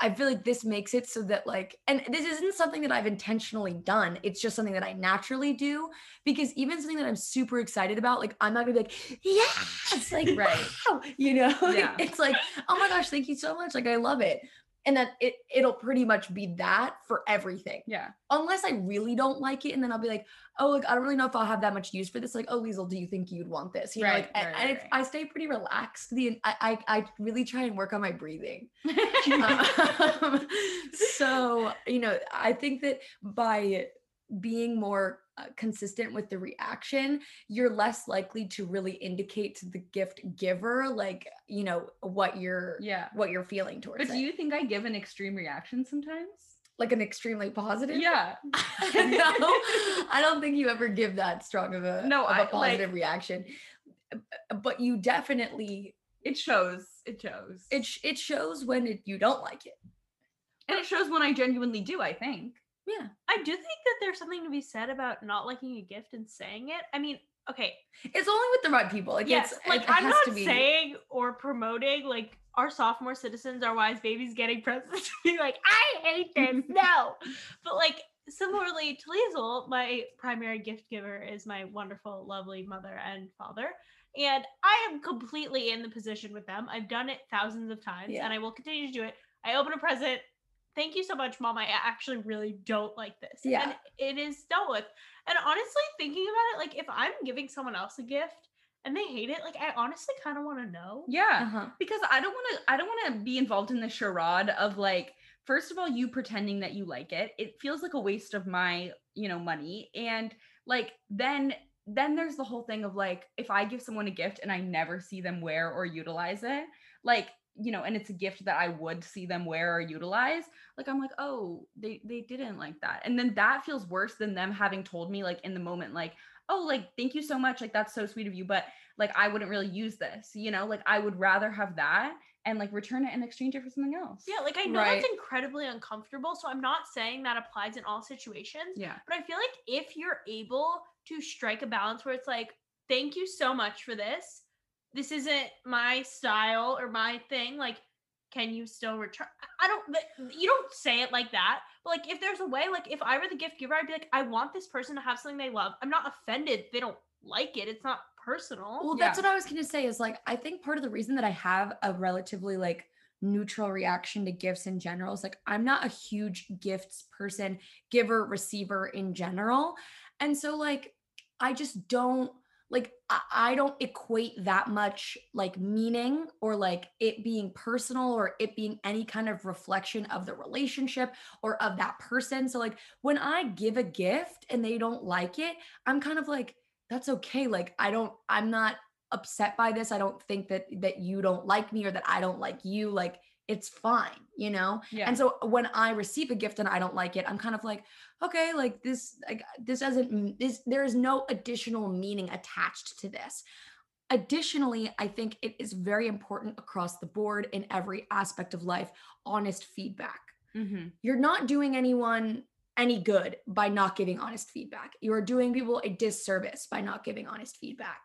I feel like this makes it so that like and this isn't something that I've intentionally done. It's just something that I naturally do because even something that I'm super excited about, like I'm not gonna be like, yes, like Right. wow, you know, Yeah. it's like, oh my gosh, thank you so much. Like I love it. And then it it'll pretty much be that for everything. Yeah. Unless I really don't like it, and then I'll be like, oh, like I don't really know if I'll have that much use for this. Like, oh, Liesel, do you think you'd want this? You know, Right, like, right, and right. I stay pretty relaxed. The I, I I really try and work on my breathing. Um, so you know i think that by being more uh, consistent with the reaction you're less likely to really indicate to the gift giver like you know what you're yeah. what you're feeling towards But do it. you think I give an extreme reaction sometimes? like an extremely positive Yeah. no i don't think you ever give that strong of a No, of a I- like- positive reaction but you definitely It shows. It shows. it sh- it shows when it, you don't like it and it shows when I genuinely do, I think. Yeah I do think that there's something to be said about not liking a gift and saying it. I mean, okay, it's only with the right people like yes, it's like it I'm not be saying or promoting like our sophomore citizens, our wise babies getting presents to be like, I hate this, no. But like similarly to Liesel, my primary gift giver is my wonderful, lovely mother and father. And I am completely in the position with them. I've done it thousands of times Yeah. and I will continue to do it. I open a present. Thank you so much, mom. I actually really don't like this. Yeah. And it is dealt with. And honestly, thinking about it, like if I'm giving someone else a gift and they hate it, like I honestly kind of want to know. Yeah. uh-huh. because I don't want to I don't want to be involved in the charade of like first of all you pretending that you like it. It feels like a waste of my, you know, money and like then then there's the whole thing of like if I give someone a gift and I never see them wear or utilize it, like you know, and it's a gift that I would see them wear or utilize, like I'm like, "Oh, they they didn't like that." And then that feels worse than them having told me like in the moment like, "Oh, like thank you so much. Like that's so sweet of you, but like I wouldn't really use this, you know, like I would rather have that and like return it and exchange it for something else. Yeah, like I know Right. that's incredibly uncomfortable. So I'm not saying that applies in all situations. Yeah. But I feel like if you're able to strike a balance where it's like, thank you so much for this. This isn't my style or my thing. Like, can you still return? I- I don't, you don't say it like that. But like, if there's a way, like, if I were the gift giver, I'd be like, I want this person to have something they love. I'm not offended they don't like it. It's not personal. Well, that's what I was going to say is like, I think part of the reason that I have a relatively like neutral reaction to gifts in general is like, I'm not a huge gifts person, giver, receiver in general. And so, like, I just don't like, I, don't equate that much like meaning or like it being personal or it being any kind of reflection of the relationship or of that person. So, like, when I give a gift and they don't like it, I'm kind of like, that's okay. Like, I don't, I'm not upset by this. I don't think that that you don't like me or that I don't like you. Like, it's fine, you know? Yeah. And so when I receive a gift and I don't like it, I'm kind of like, okay, like this, like this doesn't, this, there is no additional meaning attached to this. Additionally, I think it is very important across the board in every aspect of life, honest feedback mm-hmm. you're not doing anyone any good by not giving honest feedback. You are doing people a disservice by not giving honest feedback.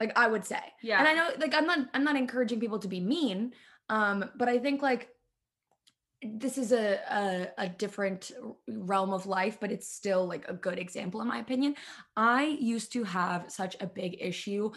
Like I would say. Yeah. And I know like I'm not I'm not encouraging people to be mean, um but I think like this is a, a a different realm of life but it's still like a good example in my opinion. I used to have such a big issue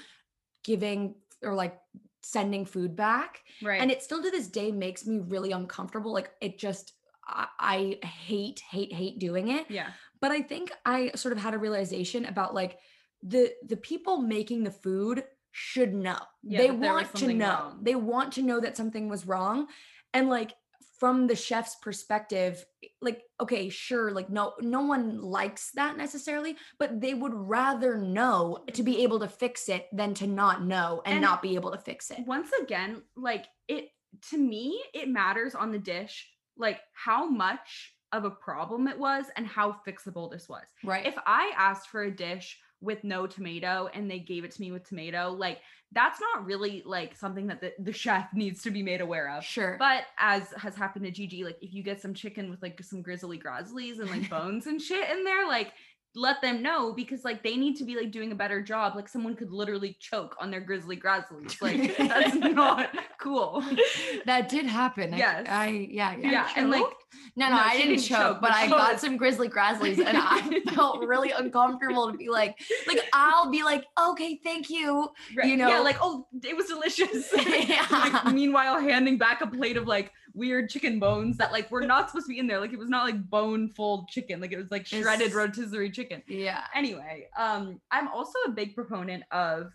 giving or like sending food back right. and it still to this day makes me really uncomfortable like it just I, I hate hate hate doing it yeah. but i think i sort of had a realization about like the the people making the food should know. Yeah, they that there was want to know. wrong. they want to know that something was wrong. And like from the chef's perspective like okay sure like no no one likes that necessarily but they would rather know to be able to fix it than to not know and, And not be able to fix it. once again, like it to me, it matters on the dish, like how much of a problem it was and how fixable this was. right. If I asked for a dish with no tomato and they gave it to me with tomato, like that's not really like something that the, the chef needs to be made aware of. sure But as has happened to Gigi, like if you get some chicken with like some grizzly grizzlies and like bones and shit in there, like let them know because like they need to be like doing a better job. Like someone could literally choke on their grizzly grizzlies. Like that's not cool. that did happen I- Yes. I, yeah yeah Yeah, and like no no, No, i didn't didn't choke, choke, but i got some grizzly grizzlies and i felt really uncomfortable to be like like i'll be like okay thank you right, you yeah, know- like oh, it was delicious. Yeah. like, meanwhile, handing back a plate of like weird chicken bones that like were not supposed to be in there. Like it was not like bone full chicken. Like it was like shredded It's- rotisserie chicken. yeah anyway um i'm also a big proponent of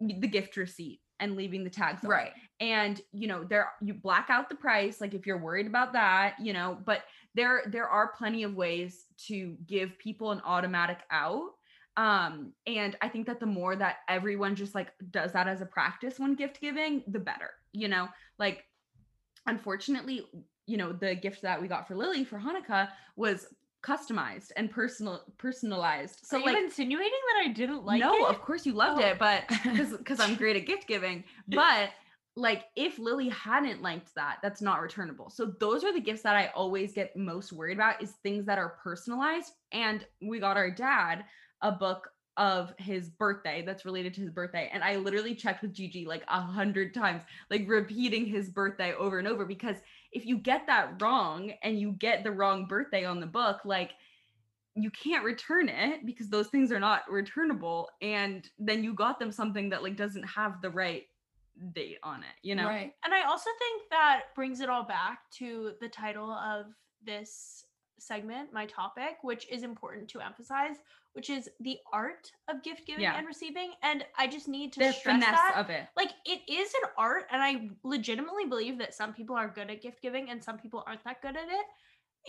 the gift receipt and leaving the tags on. right. And you know there you black out the price like if you're worried about that you know but there there are plenty of ways to give people an automatic out. Um and i think that the more that everyone just like does that as a practice when gift giving the better you know? Like unfortunately you know the gift that we got for lilly for hanukkah was customized and personal personalized so So like insinuating that I didn't like no, it? of course you loved Oh. it, but because I'm great at gift giving. But like if Lilly hadn't liked that, that's not returnable. So those are the gifts that I always get most worried about is things that are personalized. And we got our dad a book of his birthday that's related to his birthday. And I literally checked with Gigi like a hundred times, like repeating his birthday over and over. Because if you get that wrong and you get the wrong birthday on the book, like you can't return it because those things are not returnable and then you got them something that like doesn't have the right date on it you know? Right. And I also think that brings it all back to the title of this segment, my topic, which is important to emphasize, which is the art of gift giving Yeah. and receiving. And I just need to the stress that. of it like it is an art, and I legitimately believe that some people are good at gift giving and some people aren't that good at it.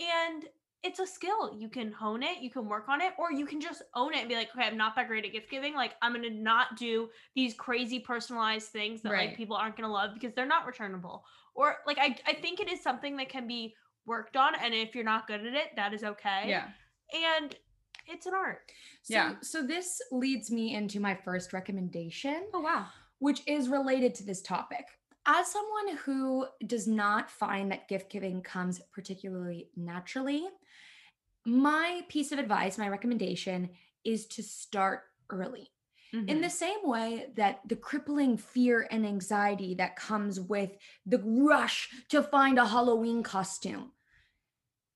And it's a skill. You can hone it, you can work on it, or you can just own it and be like, okay, I'm not that great at gift giving. Like, I'm gonna not do these crazy personalized things that Right. like people aren't gonna love because they're not returnable. Or like I, I think it is something that can be worked on, and if you're not good at it, that is okay. yeah And it's an art. so, Yeah. so this leads me into my first recommendation oh wow which is related to this topic. As someone who does not find that gift giving comes particularly naturally, my piece of advice, my recommendation is to start early. In Mhm. the same way that the crippling fear and anxiety that comes with the rush to find a Halloween costume,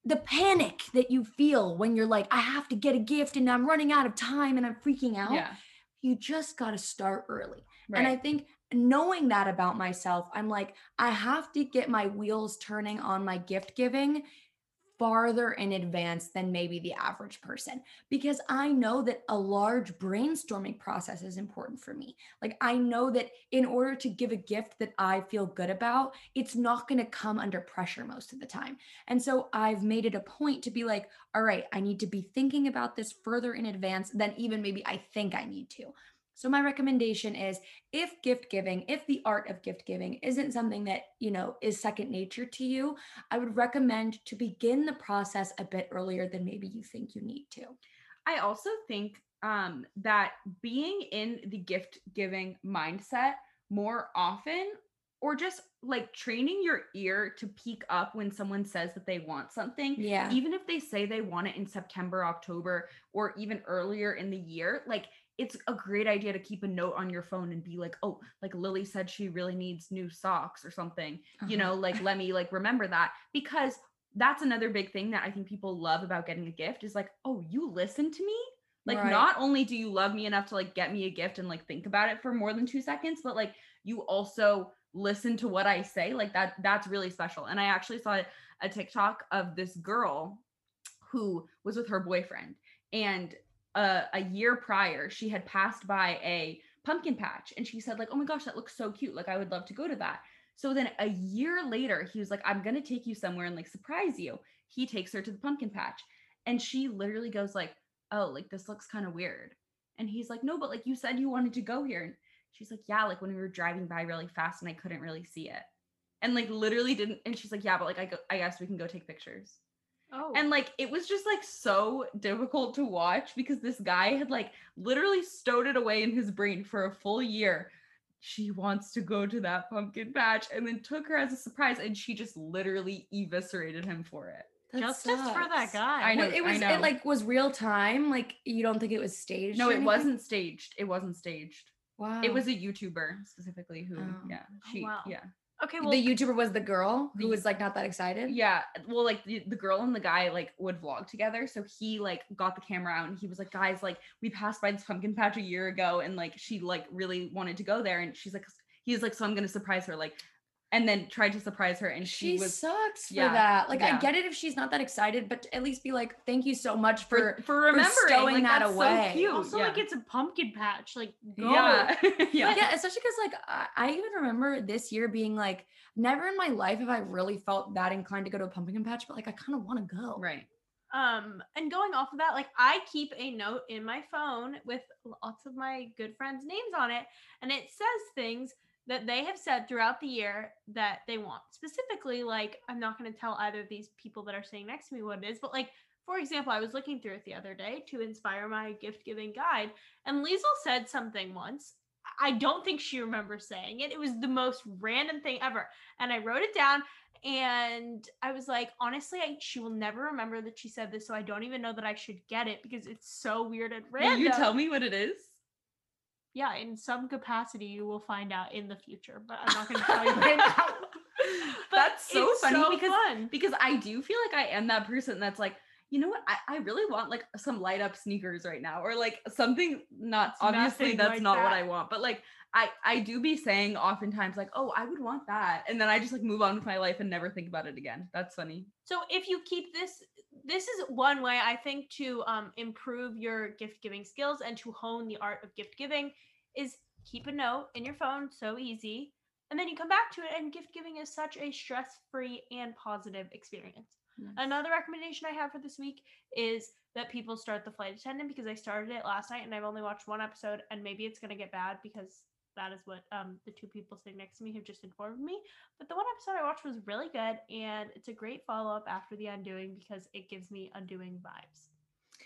the panic that you feel when you're like, I have to get a gift and I'm running out of time and I'm freaking out, yeah you just got to start early. right And I think knowing that about myself, I'm like, I have to get my wheels turning on my gift giving farther in advance than maybe the average person because I know that a large brainstorming process is important for me. Like, I know that in order to give a gift that I feel good about, it's not going to come under pressure most of the time. And so I've made it a point to be like, all right, I need to be thinking about this further in advance than even maybe I think I need to. So my recommendation is if gift giving, if the art of gift giving isn't something that, you know, is second nature to you, I would recommend to begin the process a bit earlier than maybe you think you need to. I also think um that being in the gift giving mindset more often or just like training your ear to peek up when someone says that they want something Yeah. even if they say they want it in September, October, or even earlier in the year, like it's a great idea to keep a note on your phone and be like, oh, like Lilly said she really needs new socks or something. You Uh-huh. know, like let me like remember that because that's another big thing that I think people love about getting a gift is like, oh, you listen to me? Like Right. not only do you love me enough to like get me a gift and like think about it for more than 2 seconds, but like you also listen to what I say. Like that that's really special. And I actually saw a TikTok of this girl who was with her boyfriend and uh, a year prior she had passed by a pumpkin patch and she said like oh my gosh that looks so cute like i would love to go to that So then a year later, he was like, I'm gonna take you somewhere and like surprise you. He takes her to the pumpkin patch. And she literally goes like, Oh, like this looks kind of weird. And he's like, No, but like you said you wanted to go here. And she's like, Yeah, like when we were driving by really fast and I couldn't really see it. And like literally didn't and she's like, Yeah, but like I go I guess we can go take pictures. Oh. And like it was just like so difficult to watch because this guy had like literally stowed it away in his brain for a full year. She wants to go to that pumpkin patch and then took her as a surprise and she just literally eviscerated him for it. That Justice for that guy. I know, Wait, it was know. it like was real time. Like you don't think it was staged? No, it anything? wasn't staged. It wasn't staged. Wow. It was a YouTuber specifically who Oh. yeah, Oh, she wow. yeah. Okay, well, the YouTuber was the girl who was like not that excited. Yeah, well, like the, the girl and the guy like would vlog together. So he like got the camera out and he was like, guys, like we passed by this pumpkin patch a year ago, and like she like really wanted to go there, and she's like, he's like, so I'm gonna surprise her, like, and then tried to surprise her, and she, She was sucks for yeah, that. Like I get it if she's not that excited, but at least be like, thank you so much for for. for remembering stowing like, that that's away. So cute. also yeah. like it's a pumpkin patch. Like, go. yeah, yeah. yeah, especially because like I, I even remember this year being like, never in my life have I really felt that inclined to go to a pumpkin patch, but like I kind of want to go. right. Um, and going off of that, like I keep a note in my phone with lots of my good friends' names on it, and it says things that they have said throughout the year that they want. Specifically, like I'm not going to tell either of these people that are sitting next to me what it is, but like for example, I was looking through it the other day to inspire my gift giving guide, and Liesel said something once. I don't think she remembers saying it. It was the most random thing ever. And I wrote it down and I was like, honestly, I, she will never remember that she said this, so I don't even know that I should get it because it's so weird and Will random. you tell me what it is? Yeah, in some capacity, you will find out in the future, but I'm not going to tell you right now. That's so funny so because fun. because I do feel like I am that person that's like, you know what? I, I really want like some light up sneakers right now, or like something not It's obviously that's like not what. I want, but like I I do be saying oftentimes like, oh, I would want that, and then I just like move on with my life and never think about it again. That's funny. So if you keep this, this is one way I think to um, improve your gift giving skills and to hone the art of gift giving is keep a note in your phone, so easy, and then you come back to it. And gift giving is such a stress free and positive experience. Another recommendation I have for this week is that people start the flight attendant because I started it last night and I've only watched one episode and maybe it's gonna get bad because that is what um, the two people sitting next to me have just informed me. But the one episode I watched was really good and it's a great follow up after the undoing because it gives me undoing vibes.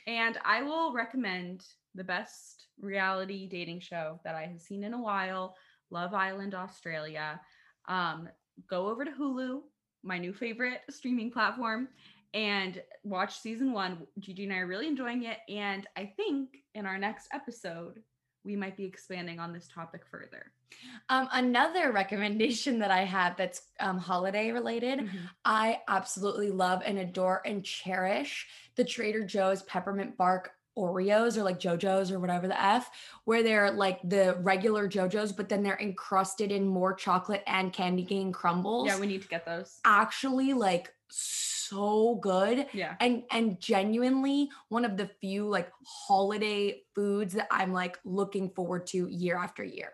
And I will recommend the best reality dating show that I have seen in a while, Love Island Australia. Um, go over to Hulu, my new favorite streaming platform, and watch season one. Gigi and I are really enjoying it. And I think in our next episode, we might be expanding on this topic further. Um, another recommendation that I had that's um, holiday related. I absolutely love and adore and cherish the Trader Joe's peppermint bark Oreos or like Joe-Joe's or whatever the F, where they're like the regular Joe-Joe's, but then they're encrusted in more chocolate and candy cane crumbles. Yeah, we need to get those. actually like so good Yeah. and and genuinely one of the few like holiday foods that I'm like looking forward to year after year.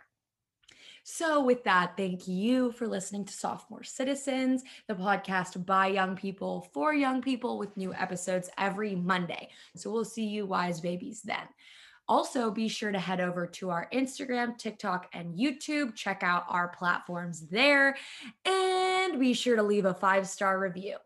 So, with that, thank you for listening to Sophomore Citizens, the podcast by young people for young people with new episodes every Monday. So, we'll see you wise babies then. Also, be sure to head over to our Instagram, TikTok, and YouTube. Check out our platforms there and be sure to leave a five star review.